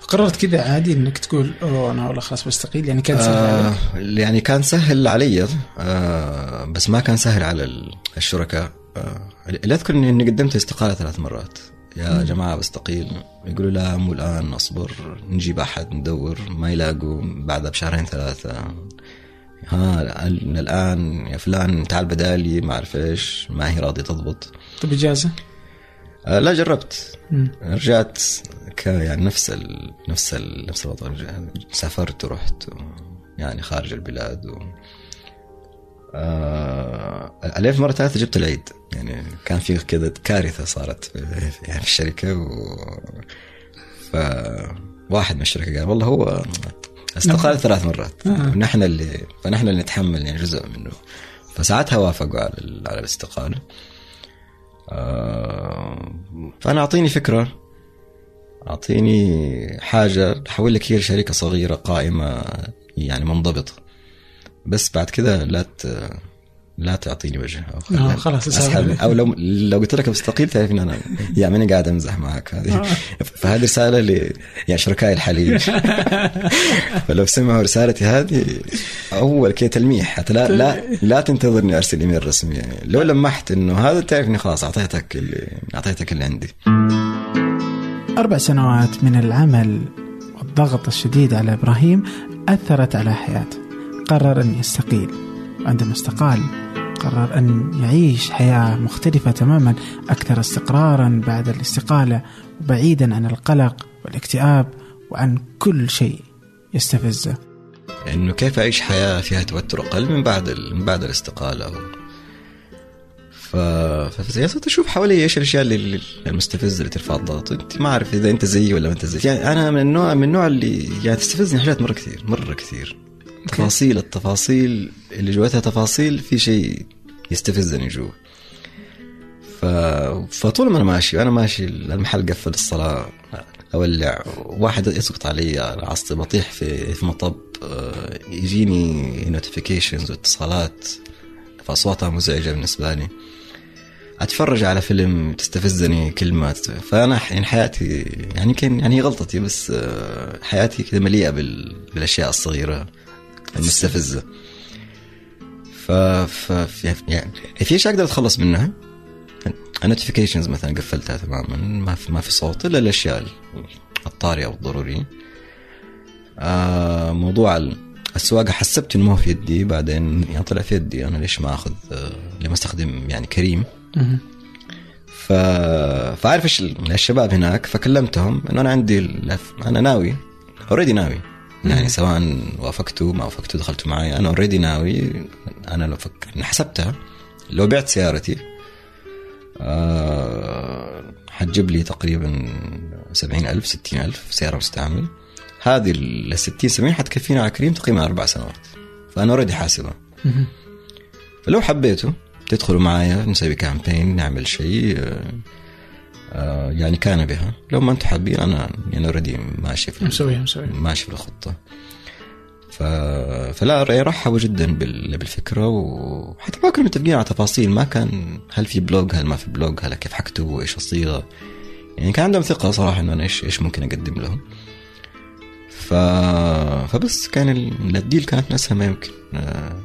قررت كذا عادي إنك تقول أوه أنا والله خلاص بستقيل يعني كان سهل آه عليك. يعني كان سهل علي. آه بس ما كان سهل على ال- الشركاء. آه اللي أذكر اني قدمت استقالة ثلاث مرات. يا جماعة بستقيل يقولوا لا مو الآن اصبر نجيب أحد ندور. ما يلاقوا. بعدها بشهرين ثلاثة. ها ال- الآن يا فلان تعال بدالي ما أعرف إيش. ما هي راضية تضبط. طب إجازة؟ لا جربت. مم. رجعت ك يعني نفس ال... نفس ال... نفس الوضع. سافرت ورحت و... يعني خارج البلاد و... آه... ألف مرة ثالثة جبت العيد. يعني كان في كذا كارثة صارت في... يعني في الشركة و... ف واحد من الشركة قال والله هو استقال ثلاث مرات. ونحن اللي فنحن اللي نتحمل يعني جزء منه. فساعتها وافقوا على. على الاستقالة. آه... فأنا أعطيني فكرة أعطيني حاجة احول لك هي شركه صغيرة قائمة يعني منضبطة بس بعد كذا لا. لا تعطيني وجه خليني آه، خلاص أسحب. اسحب أو لو لو قلت لك بستقيل تعرف ان أنا يا ماني قاعد أمزح معك. هذه فهذه رسالة ل يعني شركائي الحاليين فلو سمعوا رسالتي هذه أول كذا تلميح. حتى لا لا لا تنتظرني أرسل إيميل رسمي. يعني لو لمحت إنه هذا تعرف اني خلاص أعطيتك اللي أعطيتك اللي عندي. أربع سنوات من العمل والضغط الشديد على إبراهيم أثرت على حياته. قرر أن يستقيل. وعندما استقال قرر أن يعيش حياة مختلفة تماما أكثر استقرارا بعد الاستقالة وبعيدا عن القلق والاكتئاب وعن كل شيء يستفزه إنه كيف أعيش حياة فيها توتر أقل من بعد. من بعد الاستقالة. ف فزي صرت أشوف حوالي إيش الأشياء اللي- المستفزة اللي ترفع الضغط أنت ما أعرف إذا أنت زيي ولا ما أنت زيي يعني أنا من النوع من النوع اللي يعني تستفزني حاجات مرة كثير مرة كثير تفاصيل التفاصيل اللي جواتها تفاصيل في شيء يستفزني جوا ف... فطول ما أنا ماشي وأنا ماشي المحل قفل الصلاة أولع واحد يسقط علي عصبي بطيح في في مطب آه، يجيني نوتيفيكيشنز واتصالات فأصواتها مزعجة بالنسبة لي. أتفرج على فيلم تستفزني كلمة فأنا يعني حياتي يعني يمكن يعني غلطتي بس آه، حياتي كذا مليئة بال... بالأشياء الصغيرة. المستفزة ف, ف... يعني في أشياء أقدر أتخلص منها النوتيفيكيشنز مثلا قفلتها تماما ما في ما في صوت إلا الأشياء الطارئه والضروريه آه موضوع ال- السواقة حسبت إنه ما هو في يدي بعدين يعني طلع في يدي أنا ليش ما أخذ آه، لما أستخدم يعني كريم. ف... فعارف إيش ال- الشباب هناك فكلمتهم إنه أنا عندي. أنا ناوي already ناوي يعني سواء وافقتوا ما وافقتوا دخلتوا معي. أنا already ناوي أنا لو فك... أنا حسبتها. لو بعت سيارتي آه... حتجيب لي تقريبا سبعين ألف ستين ألف سيارة مستعمل. هذه ال 60 70 حتكفينا على Careem تقريبا أربع سنوات. فأنا already حاسبها. مهم. فلو حبيتوا تدخلوا معايا نسوي campaign نعمل شيء آه، يعني كان بها. لو ما أنتم حابين أنا يعني already ماشي في مسويها مسويها. ماشي في الخطة. ف... فلا رحبوا جدا بال... بالفكرة وحتى ما كنا متفقين على تفاصيل. ما كان هل في blog هل ما في blog هل كيف حكتب إيش الصيغة. يعني كان عندهم ثقة صراحة إنه أنا إيش إيش ممكن أقدم لهم. ف... فبس كان ال- ال deal كانت اسهل ما يمكن آه،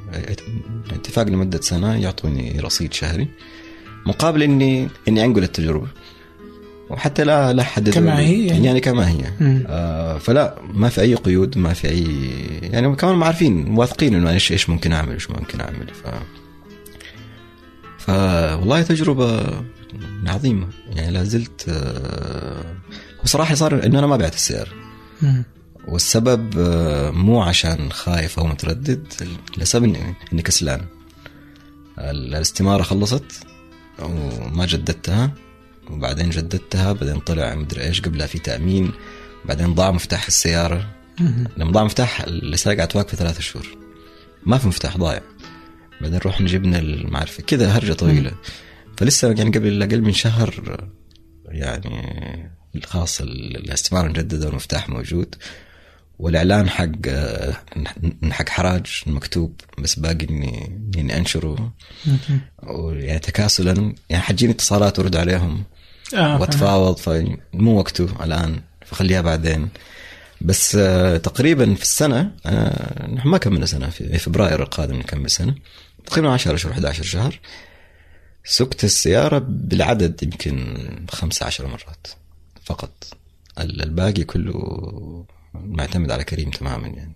اتفاق لمدة سنة يعطوني رصيد شهري مقابل إني إني أنقل التجربة. وحتى لا لا حدد كما هي. يعني. يعني كما هي. آه فلا ما في أي قيود ما في أي يعني كمان ما عارفين واثقين إنه إيش إيش ممكن أعمل إيش ممكن أعمل. ف ف والله تجربة عظيمة. يعني لا زلت آه وصراحة صار إنه أنا ما بعت السياره مم. والسبب آه، مو عشان خايف أو متردد لسبب إني كسلان. ال- الاستمارة خلصت وما جددتها. وبعدين جددتها بعدين طلع مدري إيش قبلها في تأمين بعدين ضاع مفتاح السيارة. لما ضاع مفتاح السياره قاعد واقفه ثلاثة شهور. ما في مفتاح ضايع. بعدين رحنا جبنا المعرفة كذا هرجة طويلة. فلسه يعني قبل أقل من شهر يعني خلاص الاستمارة مجددة والمفتاح موجود. والإعلان حق حق حراج مكتوب بس باقي إني أنشره. مم. ويعني تكاسلا يعني حتجيني اتصالات وأرد عليهم. آه وأتفاوض فمو وقته الآن فخليها بعدين. بس آه، تقريبا في السنة آه، نحن ما كملنا سنة في فبراير القادم نكمل سنة. تقريبا 10 شهور 11 شهر. سكت السيارة بالعدد يمكن 15 مرات فقط. ال- الباقي كله معتمد على كريم تماما يعني.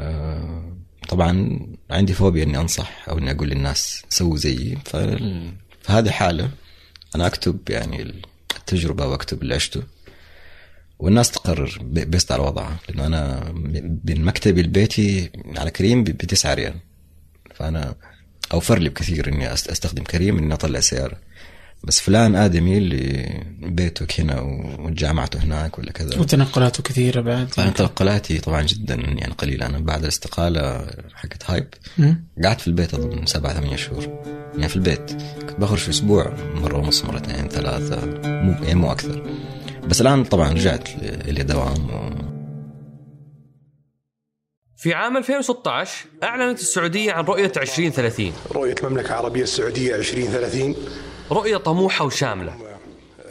آه، طبعا عندي فوبيا إني أنصح أو إني أقول للناس سووا زيي فهذه حالة. أنا أكتب يعني التجربة وأكتب اللي عشته والناس تقرر بيست على وضعها لأنه أنا من مكتبي لبيتي على كريم ب 9 ريال. فأنا أوفر لي بكثير إني أستخدم كريم إني أطلع سيارة. بس فلان آدمي اللي بيتك هنا وجامعته هناك ولا كذا. وتنقلاته كثيرة بعد. طبعا تنقلاتي طبعا جدا يعني قليله أنا بعد الاستقالة حقت هايب. قعدت في البيت أظن سبعة ثمانية شهور. يعني في البيت كنت بخرج في أسبوع مرة ونص مرتين ثلاثة مو يعني مو أكثر. بس الآن طبعا رجعت ل- لدوام و... في عام 2016 أعلنت السعودية عن رؤية 2030 رؤية المملكة العربية السعودية 2030 رؤية طموحة وشاملة.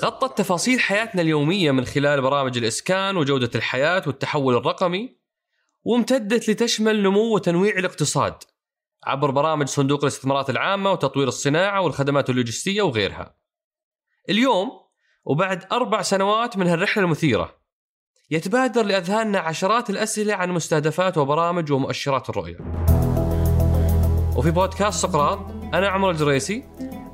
غطت تفاصيل حياتنا اليومية من خلال برامج الإسكان وجودة الحياة والتحول الرقمي وامتدت لتشمل نمو وتنويع الاقتصاد عبر برامج صندوق الاستثمارات العامة وتطوير الصناعة والخدمات اللوجستية وغيرها. اليوم وبعد أربع سنوات من هالرحلة المثيرة يتبادر لأذهاننا عشرات الأسئلة عن مستهدفات وبرامج ومؤشرات الرؤية. وفي بودكاست سقراط أنا عمر الجريسي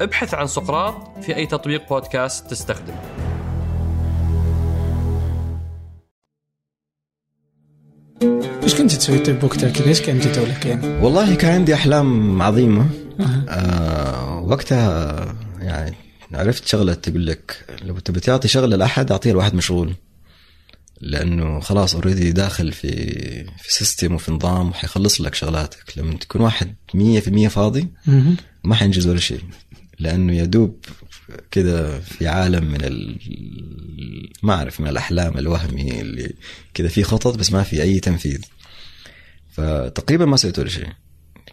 ابحث عن سقراط في أي تطبيق بودكاست تستخدم إيش كنت تسوي طيب وقتها كذا إيش كان جدولك يعني؟ والله كان عندي أحلام عظيمة أها. آه وقتها يعني عرفت شغلة تقول لك لو تبي تعطي شغله لأحد اعطيها لواحد مشغول لأنه خلاص اوريدي داخل في في system وفي نظام وحيخلص لك شغلاتك لما تكون واحد 100% فاضي. ما حينجز ولا شيء لأنه يدوب كذا في عالم من ال... ما أعرف من الأحلام الوهمي اللي كذا في خطط بس ما في أي تنفيذ فتقريبا ما سويت ولا شيء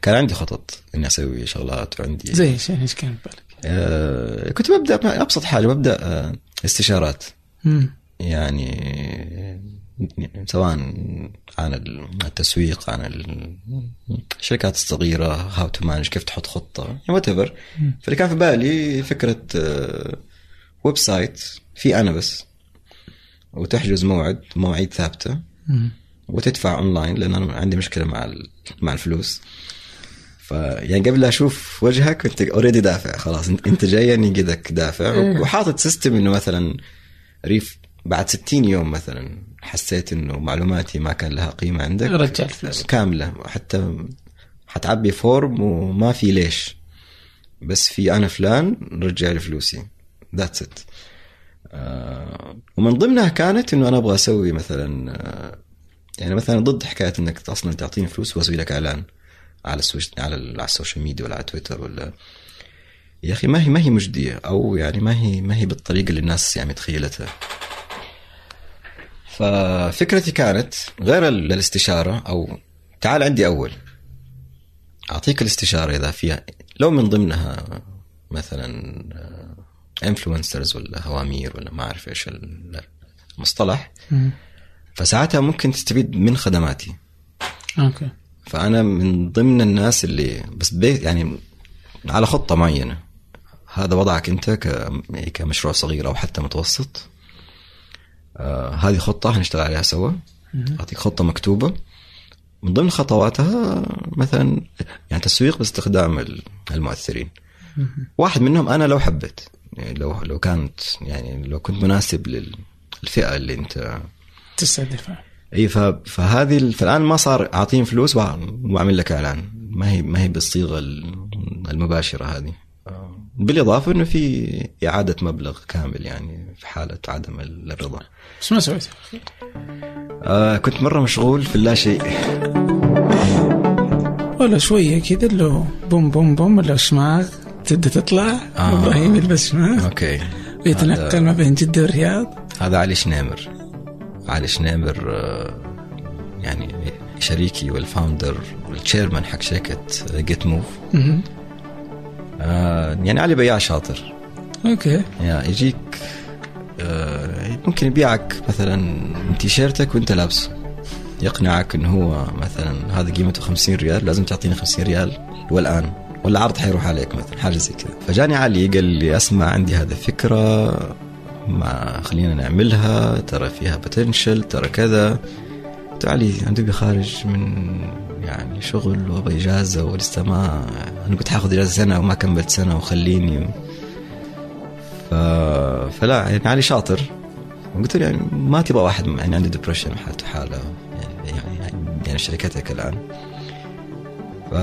كان عندي خطط إني أسوي شغلات وعندي زي إيش إيش كان ببالك؟ آه كنت ببدأ أبسط حاجة ببدأ آه استشارات مم. يعني سواء عن التسويق عن الشركات الصغيرة how to manage كيف تحط خطة whatever فاللي كان في بالي فكرة آه، website في أنا بس وتحجز موعد مواعيد ثابتة مم. وتدفع اونلاين لأن أنا عندي مشكلة مع مع الفلوس. ف يعني قبل لا أشوف وجهك انت already دافع خلاص انت جاي انقذك دافع وحاطط system إنه مثلا لو بعد 60 يوم مثلا حسيت إنه معلوماتي ما كان لها قيمة عندك؟ رجع الفلوس. كاملة. حتى حتعبي form وما في ليش. بس في أنا فلان رجع لي فلوسي. that's it ومن ضمنها كانت إنه أنا أبغى أسوي مثلا آه، يعني مثلا ضد حكاية إنك أصلا تعطيني فلوس وأسوي لك إعلان على ال soc على على ال social media ولا على تويتر ولا. يا أخي ما هي ما هي مجدية أو يعني ما هي ما هي بالطريقة اللي الناس يعني تخيلتها ففكرتي كانت غير ال- الاستشاره أو تعال عندي أول. أعطيك الاستشارة إذا فيها لو من ضمنها مثلا influencers ولا هوامير ولا ما أعرف إيش المصطلح. فساعتها ممكن تستفيد من خدماتي. okay. فأنا من ضمن الناس اللي بس بيت يعني على خطة معينة. هذا وضعك أنت كمشروع صغير أو حتى متوسط. آه هذه خطة هنشتغل عليها سوا. أعطيك خطة مكتوبة. من ضمن خطواتها مثلا يعني تسويق باستخدام ال- المؤثرين. واحد منهم أنا لو حبيت. يعني لو لو كانت يعني لو كنت مناسب للفئة اللي أنت تستهدفها إي فهذه ال- فالآن ما صار أعطيهم فلوس وأعمل لك إعلان. ما هي ما هي بالصيغة ال- المباشرة هذه. بالإضافة إنه في إعادة مبلغ كامل يعني في حالة عدم ال- الرضا. بس ما سويت. آه كنت مرة مشغول في اللا شيء. ولا شوية كذا اللي بوم بوم بوم ولا شماغ تبدا تطلع آه. إبراهيم يلبس شماغ. Okay. ويتنقل ما بين جدة والرياض. هذا علي شنيمر. علي شنيمر آه، يعني شريكي وال founder وال chairman حق شركة جيت موف مهم. يعني علي بياع شاطر. Okay. يا يجيك آه، ممكن يبيعك مثلا تيشيرتك وأنت لابسه يقنعك إنه هو مثلا هذا قيمته 50 ريال لازم تعطيني 50 ريال والآن ولا عرض حيروح عليك مثلا حاجة زي كذا. فجاني علي قال لي أسمع عندي هذا فكره ما خلينا نعملها ترى فيها potential ترى كذا. قلت علي أنا دوبي خارج من يعني شغل وابغى اجازه ولسه ما أنا كنت حاخذ إجازة سنة وما كملت سنة وخليني. ف... فلا يعني علي شاطر. قلت له يعني ما تبغى واحد يعني عنده depression وحالته حالة يعني يعني يعني شركتك الآن. ف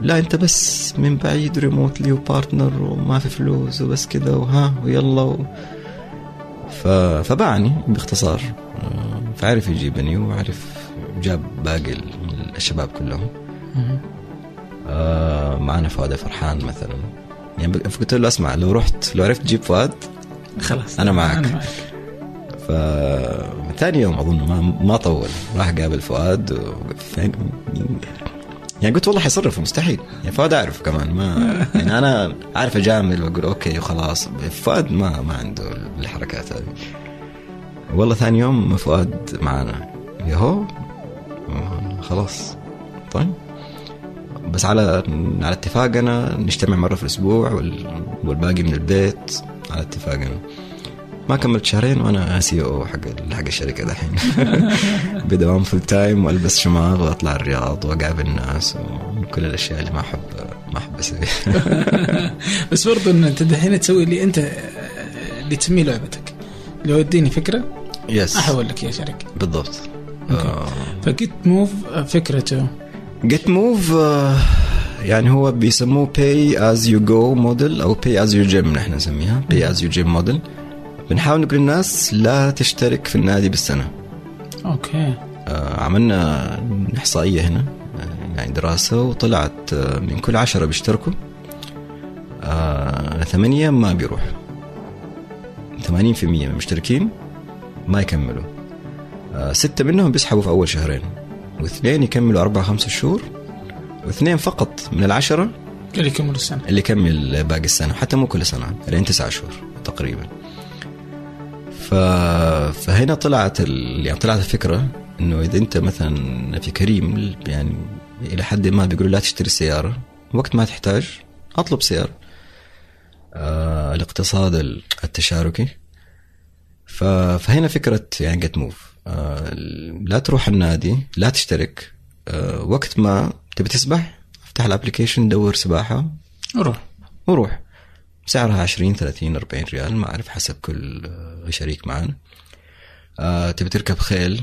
لا أنت بس من بعيد ريموتلي وبارتنر وما في فلوس وبس كذا وها ويلا و... ف... فباعني باختصار. فعرف يجيبني وعرف جاب باقي الشباب كلهم. آه معنا فؤاد فرحان مثلا. يعني ب- قلت له اسمع لو رحت لو عرفت تجيب فؤاد خلاص. أنا معك. أنا معك. فثاني يوم أظن ما ما طول. راح قابل فؤاد و... يعني قلت والله حيصرف مستحيل. يعني فؤاد اعرف كمان ما يعني أنا عارف اجامل وأقول أوكي وخلاص فؤاد ما ما عنده الحركات هذه. والله ثاني يوم فؤاد معنا. يهو خلاص. طيب. بس على على اتفاقنا نجتمع مرة في الأسبوع وال... والباقي من البيت على اتفاقنا ما كملت شهرين وأنا CEO حق حق الشركة دحين. بدوام full time وألبس شماغ وأطلع الرياض وأقابل الناس وكل الأشياء اللي ما احب ما أحب أسويها. بس برضو إن أنت دحين تسوي اللي أنت اللي تسميه لعبتك. لو اديني فكرة Yes أحول لك يا شركه بالضبط. Okay. فجيت موف فكرته. جيت موف يعني هو بيسموه pay as you go model أو pay as you gym نحن نسميها. Pay as you gym model بنحاول نقول للناس لا تشترك في النادي بالسنة. Okay. آه، عملنا إحصائية هنا آه، يعني دراسة وطلعت آه، من كل عشرة بيشتركوا آه، ثمانية ما بيروحوا. 80% من المشتركين ما يكملوا. آه، ستة منهم بيسحبوا في أول شهرين واثنين يكملوا أربعة خمسة شهور واثنين فقط من العشرة اللي يكمل السنة. اللي يكمل باقي السنة حتى مو كل سنة لين تسعة شهور تقريبا. ف... فهنا طلعت ال... يعني طلعت الفكرة إنه إذا أنت مثلا في كريم يعني إلى حد ما بيقولوا لا تشتري سيارة وقت ما تحتاج أطلب سيارة. آه الاقتصاد ال- التشاركي. ف... فهنا فكرة يعني جيت موف آه لا تروح النادي لا تشترك. آه وقت ما تبي تسبح افتح ال application دور سباحة. روح وروح. سعرها 20 30 40 ريال ما أعرف حسب كل آه، شريك معنا آه تبي تركب خيل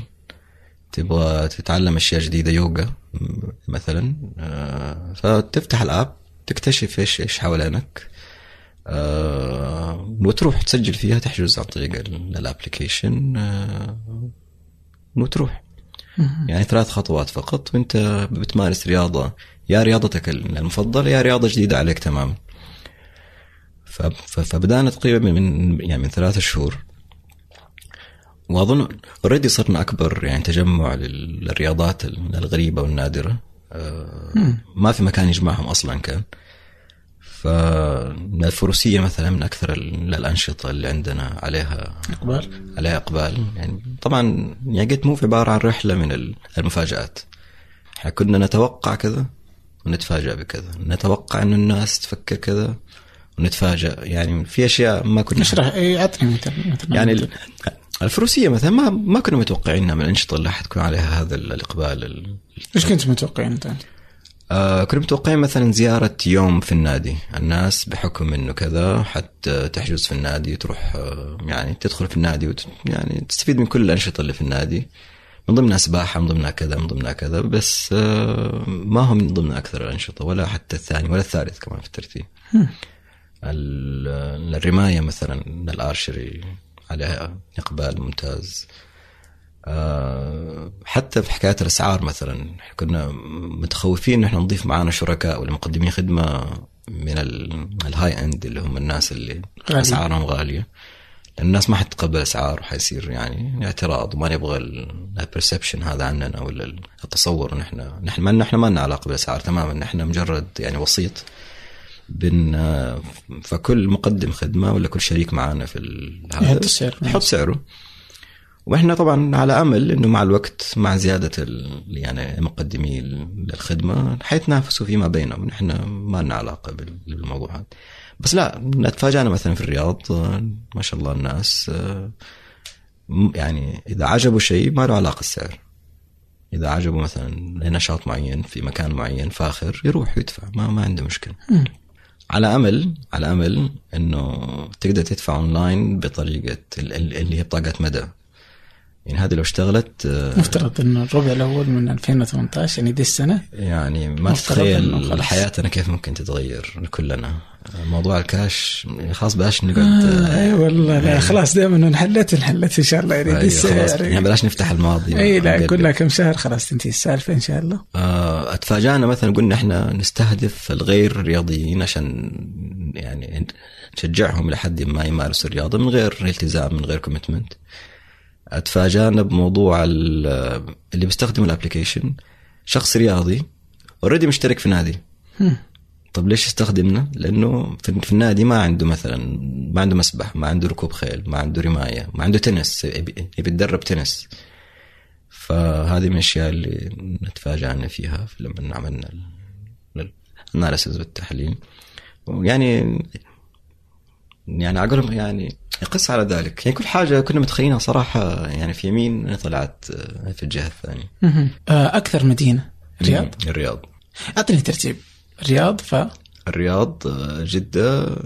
تبغى تتعلم أشياء جديدة يوغا م- مثلا. آه فتفتح ال app تكتشف إيش إيش حوالينك. آه وتروح تسجل فيها تحجز عن طريق ال- application آه وتروح. يعني ثلاث خطوات فقط وانت بتمارس رياضة. يا رياضتك المفضلة يا رياضة جديدة عليك تماما. فبدأنا تقريبا من يعني من ثلاثة شهور. وأظن already صرنا أكبر يعني تجمع لل- للرياضات الغريبة والنادرة. آه، ما في مكان يجمعهم أصلا كان. فالفروسيه مثلا من أكثر ال- الأنشطة اللي عندنا عليها إقبال. عليها إقبال. يعني طبعا يعني جيت موف عبارة عن رحلة من ال- المفاجآت. إحنا كنا نتوقع كذا ونتفاجأ بكذا. نتوقع انه الناس تفكر كذا ونتفاجأ. يعني في أشياء ما كنا اشرح اي أعطني مثل مثل يعني ال- الفروسية مثلا ما ما كنا متوقعين من الأنشطة اللي حتكون عليها هذا ال- الإقبال ال- إيش كنت متوقع أنت؟ آه كنا متوقعين مثلا زيارة يوم في النادي. الناس بحكم إنه كذا حتى تحجز في النادي تروح آه يعني تدخل في النادي وت يعني تستفيد من كل الأنشطة اللي في النادي. من ضمنها سباحة من ضمنها كذا من ضمنها كذا بس آه ما هم من ضمن أكثر الأنشطة ولا حتى الثاني ولا الثالث كمان في الترتيب. ال- الرماية مثلا الارشري عليها إقبال ممتاز. حتى في حكايه الأسعار مثلا كنا متخوفين إن إحنا نضيف معانا شركاء ولا مقدمين خدمة من ال- ال high end اللي هم الناس اللي غالية. أسعارهم غالية لأن الناس ما حتتقبل اسعار وحيصير يعني اعتراض وما نبغى ال perception هذا عننا ولا التصور إن إحنا نحن ما نحن ما لنا علاقة بالأسعار تماما نحن مجرد يعني وسيط بين فكل مقدم خدمة ولا كل شريك معنا في هذا يحط السعر. يحط سعره وإحنا طبعا على أمل إنه مع الوقت مع زيادة يعني مقدمي الخدمه حيتنافسوا فيما بينهم. نحن ما لنا علاقة بال- بالموضوع هذا. بس لا تفاجأنا مثلا في الرياض ما شاء الله الناس يعني إذا عجبه شيء ما له علاقة السعر إذا عجبه مثلا نشاط معين في مكان معين فاخر يروح يدفع ما ما عنده مشكلة. على أمل على أمل إنه تقدر تدفع اونلاين بطريقة ال- ال- اللي هي بطاقة مدى. يعني هذه لو اشتغلت آه، مفترض انه الربع الأول من 2018 يعني دي السنة. يعني ما تتخيل. حياتنا كيف ممكن تتغير كلنا موضوع الكاش خلاص بلاش نقعد آه أي والله لا خلاص دائما انحلت انحلت إن شاء الله. يعني دي أيوة السنة خلاص. يعني. يعني بلاش نفتح الماضي. أي لا. كلها كم شهر خلاص تنتهي السالفه إن شاء الله. آه، اتفاجأنا مثلا قلنا إحنا نستهدف الغير رياضيين عشان يعني نشجعهم لحد ما يمارسوا الرياضة من غير التزام من غير commitment أتفاجأنا بموضوع ال- اللي بيستخدموا ال application شخص رياضي already مشترك في نادي. طب ليش يستخدمنا؟ لأنه في النادي ما عنده مثلا ما عنده مسبح، ما عنده ركوب خيل، ما عنده رماية، ما عنده تنس يبي يتدرب تنس. فهذه من الأشياء اللي نتفاجأنا فيها لما عملنا الاناليسيز والتحليل. يعني يعني عقرب يعني يقص على ذلك، يعني كل حاجة كنا متخيلينها صراحة يعني في يمين طلعت في الجهة الثانية. مهم. آه أكثر مدينة الرياض. الرياض. أعطني ترتيب الرياض ف الرياض جدة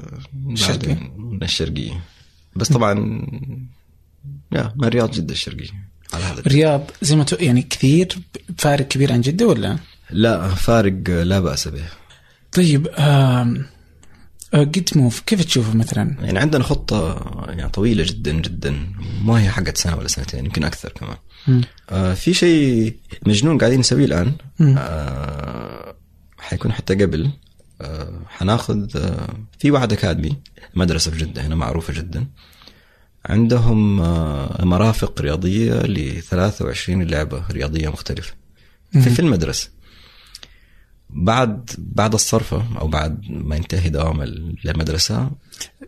الشرقية. الشرقية بس طبعا يا ما الرياض جدة الشرقية على هذا الرياض زي ما تو يعني كثير فارق كبير عن جدة ولا؟ لا فارق لا بأس به طيب آم، آه جيت موف كيف تشوفه مثلا؟ يعني عندنا خطة يعني طويلة جدا جدا ما هي حقت سنة ولا سنتين يمكن أكثر كمان. آه في شيء مجنون قاعدين نسويه الآن. آه حيكون حتى قبل. آه حناخذ آه في واحد أكاديمي مدرسة في جدة هنا معروفة جدا. عندهم آه مرافق رياضية ل 23 لعبة رياضية مختلفة. في, في المدرسة. بعد بعد الصرفة أو بعد ما ينتهي دوام المدرسة؟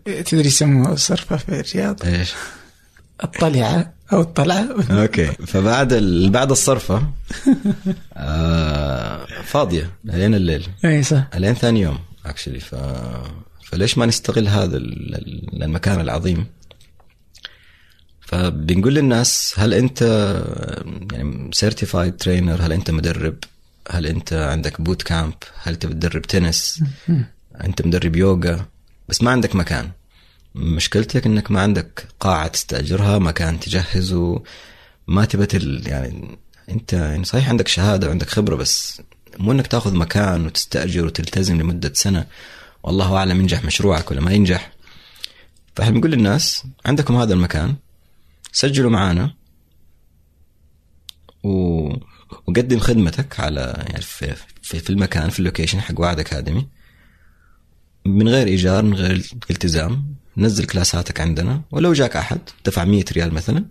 تدري يسموها صرفه في الرياض؟ إيش؟ الطلعة أو الطلعة. أوكي. فبعد ال... بعد الصرفة آه فاضية لين الليل. أي صح. لين ثاني يوم actually ف... فليش ما نستغل هذا ال- ال- المكان العظيم؟ فبنقول للناس هل أنت يعني certified trainer هل أنت مدرب؟ هل انت عندك boot camp هل انت بتدرب تنس انت مدرب يوغا بس ما عندك مكان. مشكلتك انك ما عندك قاعة تستأجرها مكان تجهزه. ما تبى يعني انت يعني صحيح عندك شهادة وعندك خبرة بس مو انك تاخذ مكان وتستأجر وتلتزم لمدة سنة. والله أعلم ينجح مشروعك ولا ما ينجح. فاحنا بنقول للناس عندكم هذا المكان سجلوا معانا. و... وقدم خدمتك على يعني في, في, في المكان في اللوكيشن حق وعد أكاديمي. من غير إيجار من غير التزام نزل كلاساتك عندنا. ولو جاك أحد دفع 100 ريال مثلا.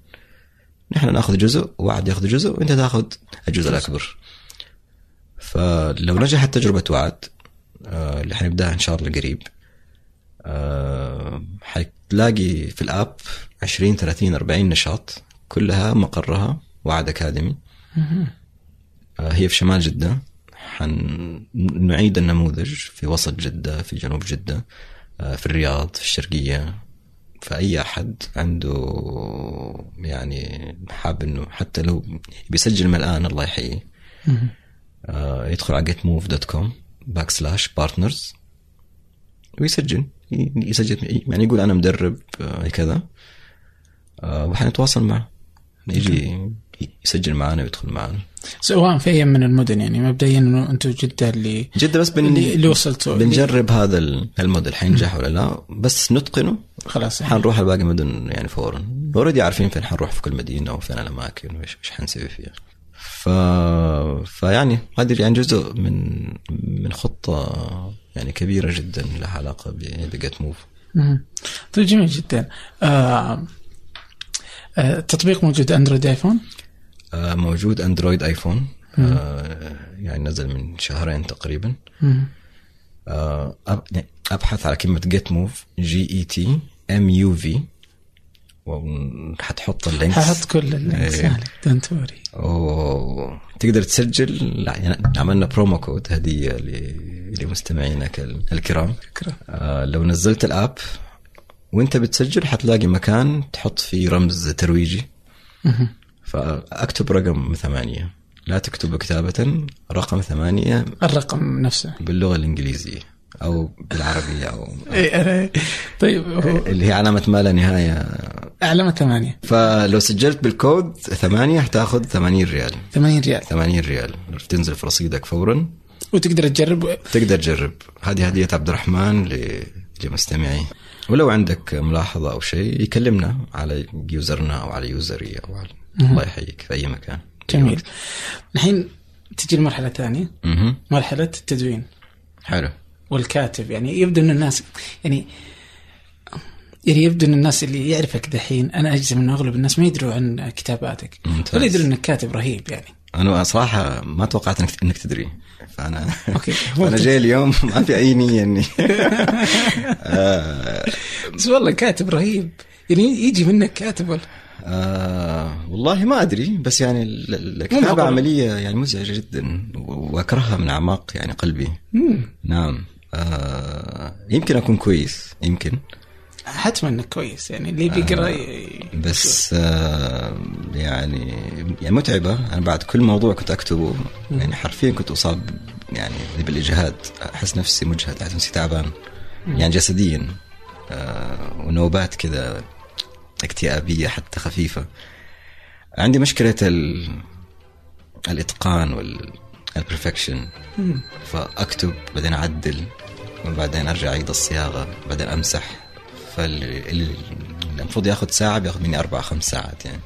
نحن نأخذ جزء وعد يأخذ جزء وأنت تأخذ الجزء الأكبر. فلو نجحت تجربة وعد آه، اللي حنبدأها إن شاء الله قريب. آه، حتلاقي في الأب 20 30 40 نشاط كلها مقرها وعد أكاديمي. هي في شمال جدة. حنعيد النموذج في وسط جدة في جنوب جدة آه، في الرياض في الشرقية. فأي أحد عنده يعني حاب إنه حتى لو بيسجل من الان الله يحييه. آه، يدخل على getmuv.com back slash partners ويسجل. يسجل يعني يقول أنا مدرب آه، كذا. آه، وحنتواصل معه. يجي يسجل معنا ويدخل معنا سواء في اي من المدن يعني مبدئيا إنه أنتم جدة اللي جدة بس بن... اللي, وصلتوا. بنجرب هذا ال- الموديل حينجح ولا لا؟ بس نتقنه. خلاص يعني. حنروح على باقي المدن يعني فورا. already عارفين فين حنروح في كل مدينة وفين الأماكن وايش إيش حنسوي فيها. ف... فيعني هذه يعني جزء من من خطة يعني كبيرة جدا لها علاقة ب- ب GetMuv. طيب جميل جدا. آه آه التطبيق موجود أندرويد آيفون؟ آه، موجود أندرويد آيفون. آه، يعني نزل من شهرين تقريبا. آه، يعني أبحث على كلمة GetMuv G E T M U V وحتحط ال links. ححط كل ال links. إيه. عليك don't worry وتقدر تسجل لا، يعني عملنا promo code هدية ل- لمستمعينك ال- الكرام. آه، لو نزلت ال app وانت بتسجل حتلاقي مكان تحط فيه رمز ترويجي. فأكتب رقم ثمانية. لا تكتب كتابة رقم ثمانية الرقم نفسه. باللغة الإنجليزية أو بالعربية أو إيه، طيب اللي هي علامة ما لا نهاية. علامة ثمانية. فلو سجلت بالكود ثمانية حتاخذ 80 ريال. 80 ريال. 80 ريال. تنزل في رصيدك فورا. وتقدر تجرب. تقدر تجرب. هذه هدية عبد الرحمن لمستمعي. ولو عندك ملاحظة أو شيء يكلمنا على user نا أو على user ي أو على الله يحييك في أي مكان. جميل. الحين تجي المرحلة الثانية. أها مرحلة التدوين. حلو. والكاتب يعني يبدو أن الناس يعني يعني يبدو أن الناس اللي يعرفك دحين أنا أجزم أن أغلب الناس ما يدروا عن كتاباتك. ممتاز. ولا يدروا انك كاتب رهيب يعني. أنا صراحة ما توقعت انك إنك تدري. فأنا أوكي. فانا جاي اليوم ما في أي نية إني. بس والله كاتب رهيب. يعني يجي منك كاتب ولا آه والله ما أدري بس يعني الكتابه. عملية يعني مزعجة جدا وأكرهها من أعماق يعني قلبي. مم. نعم. آه يمكن أكون كويس يمكن. حتما إنك كويس يعني اللي بيقرأ ي- بس آه يعني يعني متعبة. أنا بعد كل موضوع كنت أكتبه يعني حرفيا كنت أصاب يعني بالإجهاد. أحس نفسي مجهد احس نفسي تعبان. يعني جسديا آه ونوبات كذا. اكتئابية حتى خفيفة. عندي مشكلة ال... الإتقان والبرفكشن مم. فأكتب بعدين أعدل وبعدين أرجع أعيد الصياغة بعدين أمسح. فاللي اللي المفروض ياخذ ساعة بياخذ مني أربع خمس ساعات يعني.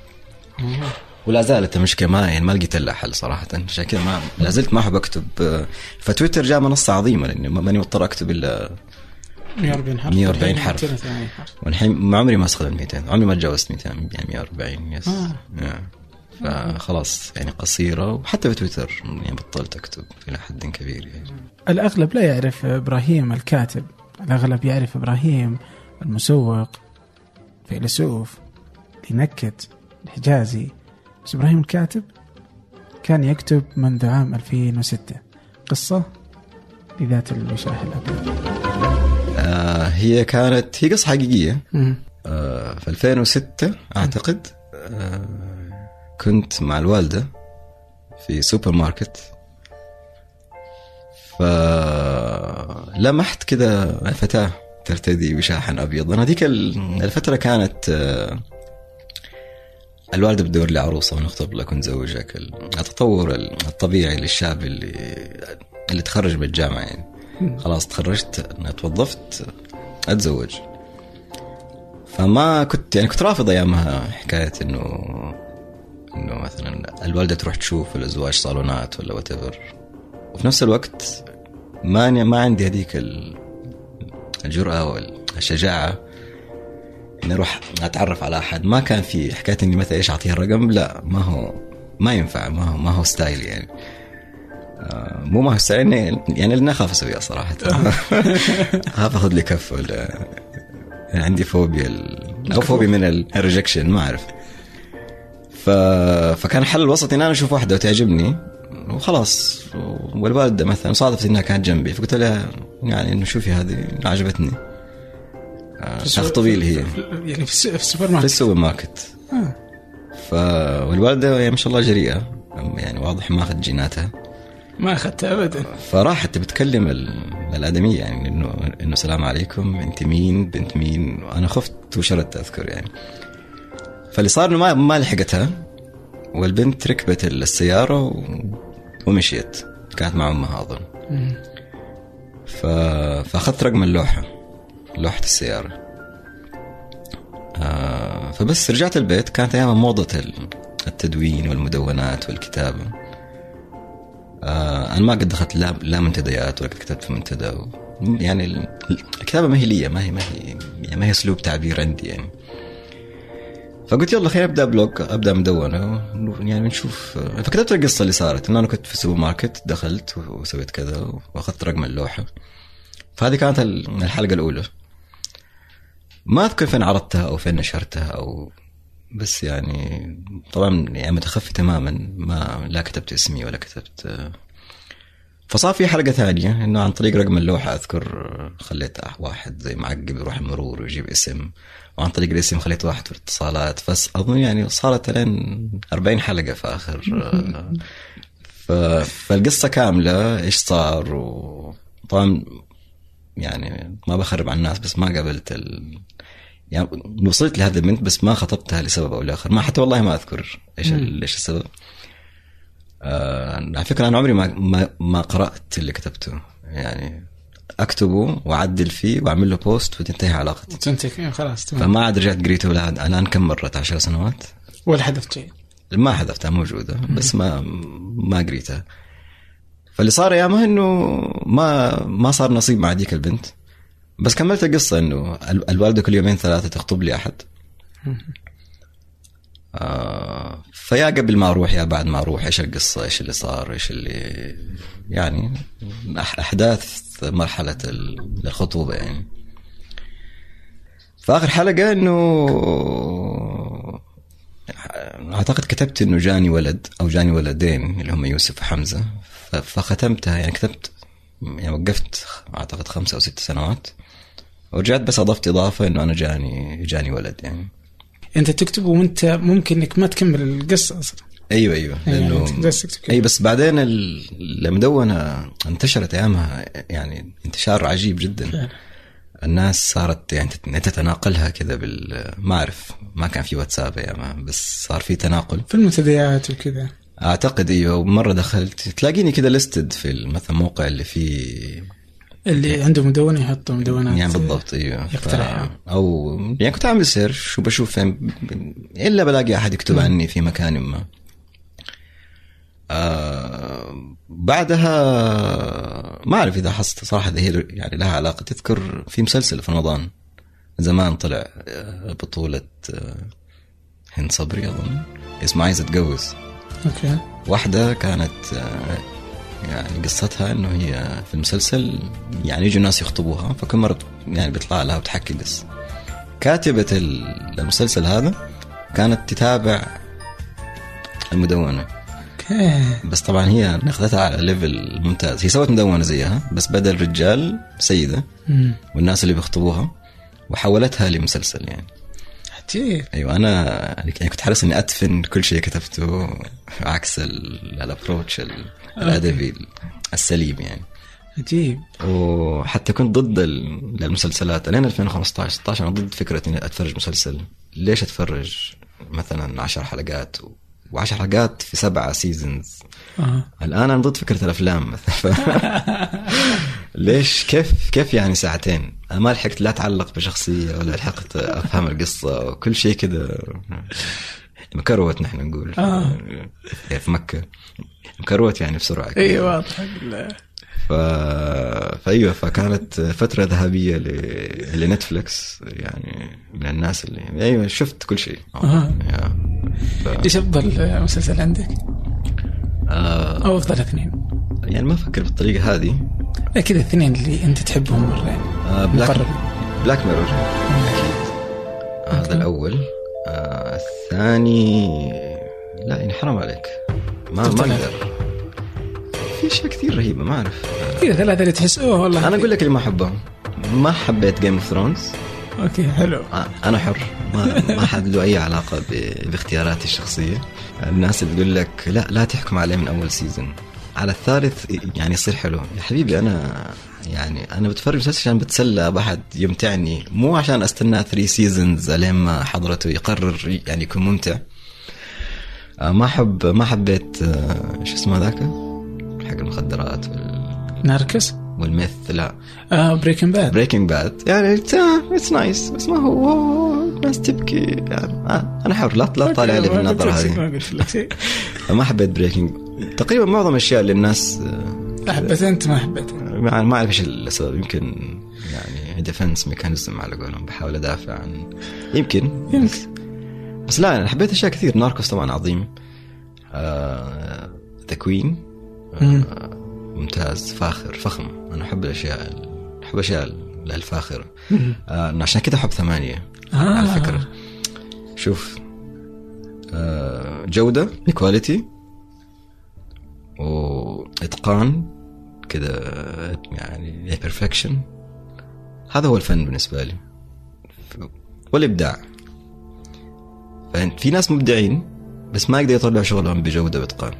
ولا زالت المشكلة ما يعني ما لقيت لها حل صراحة. عشان كذا ما لا زلت ما أحب أكتب. فتويتر جاء منصة عظيمة لأني ما- ماني مضطر أكتب إلا 140 حرف. 140 الحين حرف. 280 حرف. والحين ما عمري ما استخدم 200 عمري ما تجاوزت 200 يعني 140 يس. آه. آه. فخلاص يعني قصيرة وحتى في تويتر يعني بطلت أكتب إلى حد كبير يعني. الأغلب لا يعرف إبراهيم الكاتب. الأغلب يعرف إبراهيم المسوق فيلسوف ينكت الحجازي بس إبراهيم الكاتب كان يكتب منذ عام 2006 قصة لذات الوشاح الأبيض. آه هي كانت هي قصة حقيقية. آه في 2006 أعتقد آه كنت مع الوالدة في سوبر ماركت. فلمحت كذا فتاة ترتدي وشاحا أبيض. أنا هذيك ال- الفترة كانت آه الوالدة بتدور لي عروسة ونخطب لك ونزوجك ال- التطور الطبيعي للشاب اللي اللي تخرج من الجامعة يعني. خلاص تخرجت أنا توظفت أتزوج. فما كنت يعني كنت رافض أيامها حكاية انه إنه مثلا الوالدة تروح تشوف الأزواج صالونات ولا وات وفي نفس الوقت ما ما عندي هذيك ال... الجرأة والشجاعة إني أروح أتعرف على أحد. ما كان في حكاية إني مثلا إيش اعطيه الرقم؟ لا ما هو ما ينفع ما هو ما هو style يعني. مو ما يعني لاني أخاف أسويها صراحة. أخاف أخذ لي كف ولا عندي فوبيا ال... أو فوبيا من ال rejection ما أعرف. ف... فكان الحل الوسط ان أنا أشوف واحدة وتعجبني وخلاص. والوالدة مثلا صادفت إنها كانت جنبي فقلت لها يعني إنه شوفي هذه عجبتني. تخطبي لي هي. يعني في الس- في السوبر في ماركت السوبر ماركت. آه. ف والوالدة يعني ما شاء الله جريئة يعني واضح ما اخذت جيناتها. ما أخذتها ابدا. فراحت بتكلم ال- الآدمية يعني انه إنه السلام عليكم أنت مين؟ بنت مين؟ وأنا خفت وشردت اذكر يعني. فاللي صار إنه ما ما لحقتها والبنت ركبت السيارة و... ومشيت. كانت مع أمها أظن. ف... فأخذت رقم اللوحة لوحة السيارة. آه فبس رجعت البيت. كانت أيام موضة ال- التدوين والمدونات والكتابة. آه أنا ما قد دخلت لا لا منتديات ولا قد كتبت في منتدى و... يعني ال- الكتابة ما هي لي ما هي ما هي يعني ما هي أسلوب تعبير عندي يعني. فقلت يلا خلينا أبدأ بلوج أبدأ مدونة يعني نشوف. فكتبت القصة اللي صارت إنه أنا كنت في السوبر ماركت دخلت وسويت كذا وأخذت رقم اللوحة. فهذه كانت ال- الحلقة الأولى. ما أذكر فين عرضتها أو فين نشرتها أو بس يعني طبعا يعني متخفي تماما ما لا كتبت اسمي ولا كتبت فصار في حلقه ثانية إنه عن طريق رقم اللوحة أذكر خليت واحد زي معقب يروح المرور ويجيب اسم وعن طريق الاسم خليت واحد في الاتصالات بس أظن يعني صارت لين 40 حلقة في آخر ف... فالقصة كاملة إيش صار؟ وطبعا يعني ما بخرب على الناس بس ما قابلت ال... يعني وصلت لهذه البنت بس ما خطبتها لسبب أو لآخر. ما حتى والله ما أذكر إيش إيش السبب. آه على فكرة أنا عمري ما ما, ما قرأت اللي كتبته. يعني أكتبه وأعدل فيه وأعمل له بوست وتنتهي علاقتي. تنتهي خلاص تمام. فما عاد رجعت قريته لا الآن كم مرت؟ عشر سنوات؟ ولا حذفت شيء. ما حذفتها موجودة بس ما ما قريتها. فاللي صار ايامها إنه ما ما صار نصيب مع ديك البنت. بس كملت القصة إنه ال- الوالدة كل يومين ثلاثة تخطب لي أحد. آه فيا قبل ما أروح يا بعد ما أروح إيش القصة إيش اللي صار إيش اللي يعني أحداث مرحلة ال- الخطوبة يعني. فاخر حلقة إنه أعتقد كتبت إنه جاني ولد أو جاني ولدين اللي هم يوسف وحمزة. فختمتها يعني كتبت يعني وقفت أعتقد خمسة أو ست سنوات. ورجعت بس أضفت إضافة إنه أنا جاني جاني ولد يعني. أنت تكتب وأنت ممكن إنك ما تكمل القصة أصلا. أيوه أيوه. يعني لأنه. أي بس بعدين ال- المدونه انتشرت أيامها يعني انتشار عجيب جدا. فعلا. الناس صارت يعني تت- تتناقلها كذا بال ما أعرف ما كان في واتساب ايامها بس صار في تناقل. في المنتديات وكذا. أعتقد أيوه مره دخلت تلاقيني كذا ليستد في مثلا الموقع اللي فيه اللي عنده مدونة يحطوا مدونات يعني بالضبط أيوه. يقترحها. أو يعني كنت اعمل سيرش وبشوف فين إلا بلاقي أحد يكتب عني في مكان ما. آه بعدها ما أعرف إذا حصلت صراحة إذا هي يعني لها علاقة. تذكر في مسلسل في رمضان زمان طلع آه، بطولة آه، هند صبري أظن. اسمه عايزه أتجوز. أوكي. واحدة كانت آه، يعني قصتها إنه هي في المسلسل يعني يجوا ناس يخطبوها فكل مرة يعني بيطلع لها وتحكي قصة. كاتبة ال- المسلسل هذا كانت تتابع المدونة. okay. بس طبعا هي أخذتها على level ممتاز. هي سوت مدونة زيها بس بدل رجال سيدة. والناس اللي بيخطبوها وحولتها لمسلسل يعني. عجيب أيوه أنا يعني كنت حريص إني أدفن كل شيء كتبته عكس ال- ال approach ال- الادبي السليم يعني. عجيب وحتى كنت ضد ال- المسلسلات لين 2015 16 أنا ضد فكرة إني أتفرج مسلسل. ليش أتفرج مثلا 10 حلقات؟ و10 حلقات في سبعة سيزونز آه. الآن أنا ضد فكرة الأفلام مثلا. ليش؟ كيف كيف يعني ساعتين؟ أنا ما لحقت لا أتعلق بشخصية ولا لحقت أفهم القصة وكل شيء كذا مكروت نحن نقول آه. في مكة مكروت يعني بسرعة. اي واضح ف... فأيوة فكانت فترة ذهبية ل... لنتفلكس يعني من الناس اللي أيوه شفت كل شيء آه. ف... إيش أفضل مسلسل عندك؟ آه... أو أفضل اثنين؟ يعني ما أفكر بالطريقة هذه لا كذا الاثنين اللي أنت تحبهم مره يعني آه Black. Black Mirror أكيد هذا الأول آه الثاني. لا يعني حرام عليك. ما ما. أقدر. في أشياء كثير رهيبة ما أعرف. كذا ثلاثة اللي تحس أوه والله. أنا أقول لك اللي ما احبهم ما حبيت Game of Thrones okay حلو. أنا حر. ما ما حد له أي علاقة باختياراتي الشخصية. الناس اللي تقول لك لا لا تحكم عليه من أول season على الثالث يعني يصير حلو. يا حبيبي أنا يعني أنا بتفرج مسلسل عشان بتسلى بحد يمتعني مو عشان أستنى 3 seasons لين ما حضرته يقرر يعني يكون ممتع. آه، ما حب ما حبيت آه، شو اسمه ذاك؟ حق المخدرات وال- Narcos؟ وال meth لا. آه Breaking Bad Breaking Bad يعني it's nice بس ما هو ناس تبكي. يعني آه أنا حر لا لا تطالع علي بالنظره هذه. ما حبيت Breaking تقريبا معظم الأشياء اللي الناس آه، حبيت أنت ما حبيت ما ما أعرف إيش السبب. يمكن يعني defense mechanism على قولهم. بحاول أدافع عن يمكن. يمكن. بس, بس لا أنا حبيت أشياء كثير. Narcos طبعا عظيم. آه، The Queen مم. ممتاز. فاخر. فخم. أنا أحب الأشياء أحب الاشياء الفاخرة. آه عشان كذا أحب ثمانية. آه. على فكرة. شوف. آه جودة. quality واتقان كذا يعني perfection هذا هو الفن بالنسبة لي. والإبداع. فانت في ناس مبدعين بس ما يقدر يطلع شغلهم بجودة وإتقان.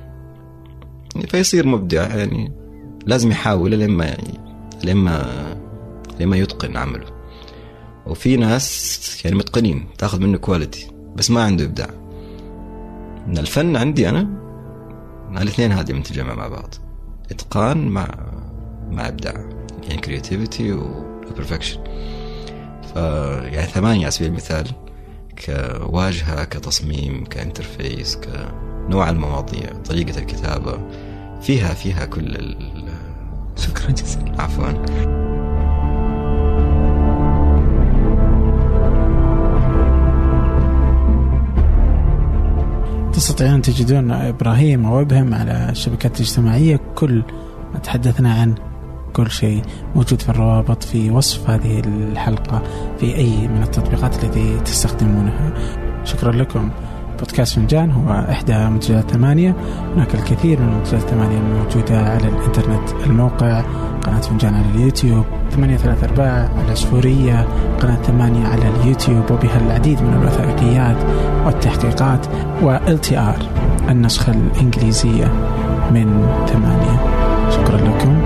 فيصير مبدع يعني لازم يحاول لما لما لما يتقن عمله. وفي ناس يعني متقنين تاخذ منه كواليتي بس ما عنده إبداع. الفن عندي أنا الإثنين هذه متجمع مع بعض. إتقان مع مع إبداع يعني creativity و perfection ف يعني ثمانية على سبيل المثال كواجهة كتصميم ك interface كنوع المواضيع طريقة الكتابة فيها فيها كل ال... شكرا جزيلا. عفوا. تستطيعون تجدون إبراهيم أو ابهم على الشبكات الاجتماعية. كل ما تحدثنا عن كل شيء موجود في الروابط في وصف هذه الحلقة في أي من التطبيقات التي تستخدمونها. شكرا لكم. بودكاست فنجان هو إحدى منتجات ثمانية. هناك الكثير من منتجات ثمانية الموجودة على الإنترنت الموقع. قناة فنجان على اليوتيوب ثمانية ثلاثة أرباع العصفورية قناة ثمانية على اليوتيوب وبها العديد من الوثائقيات والتحقيقات و LTR النسخة الإنجليزية من ثمانية. شكرا لكم.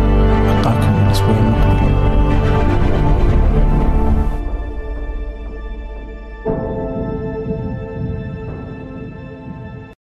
ألقاكم الأسبوع المقبل.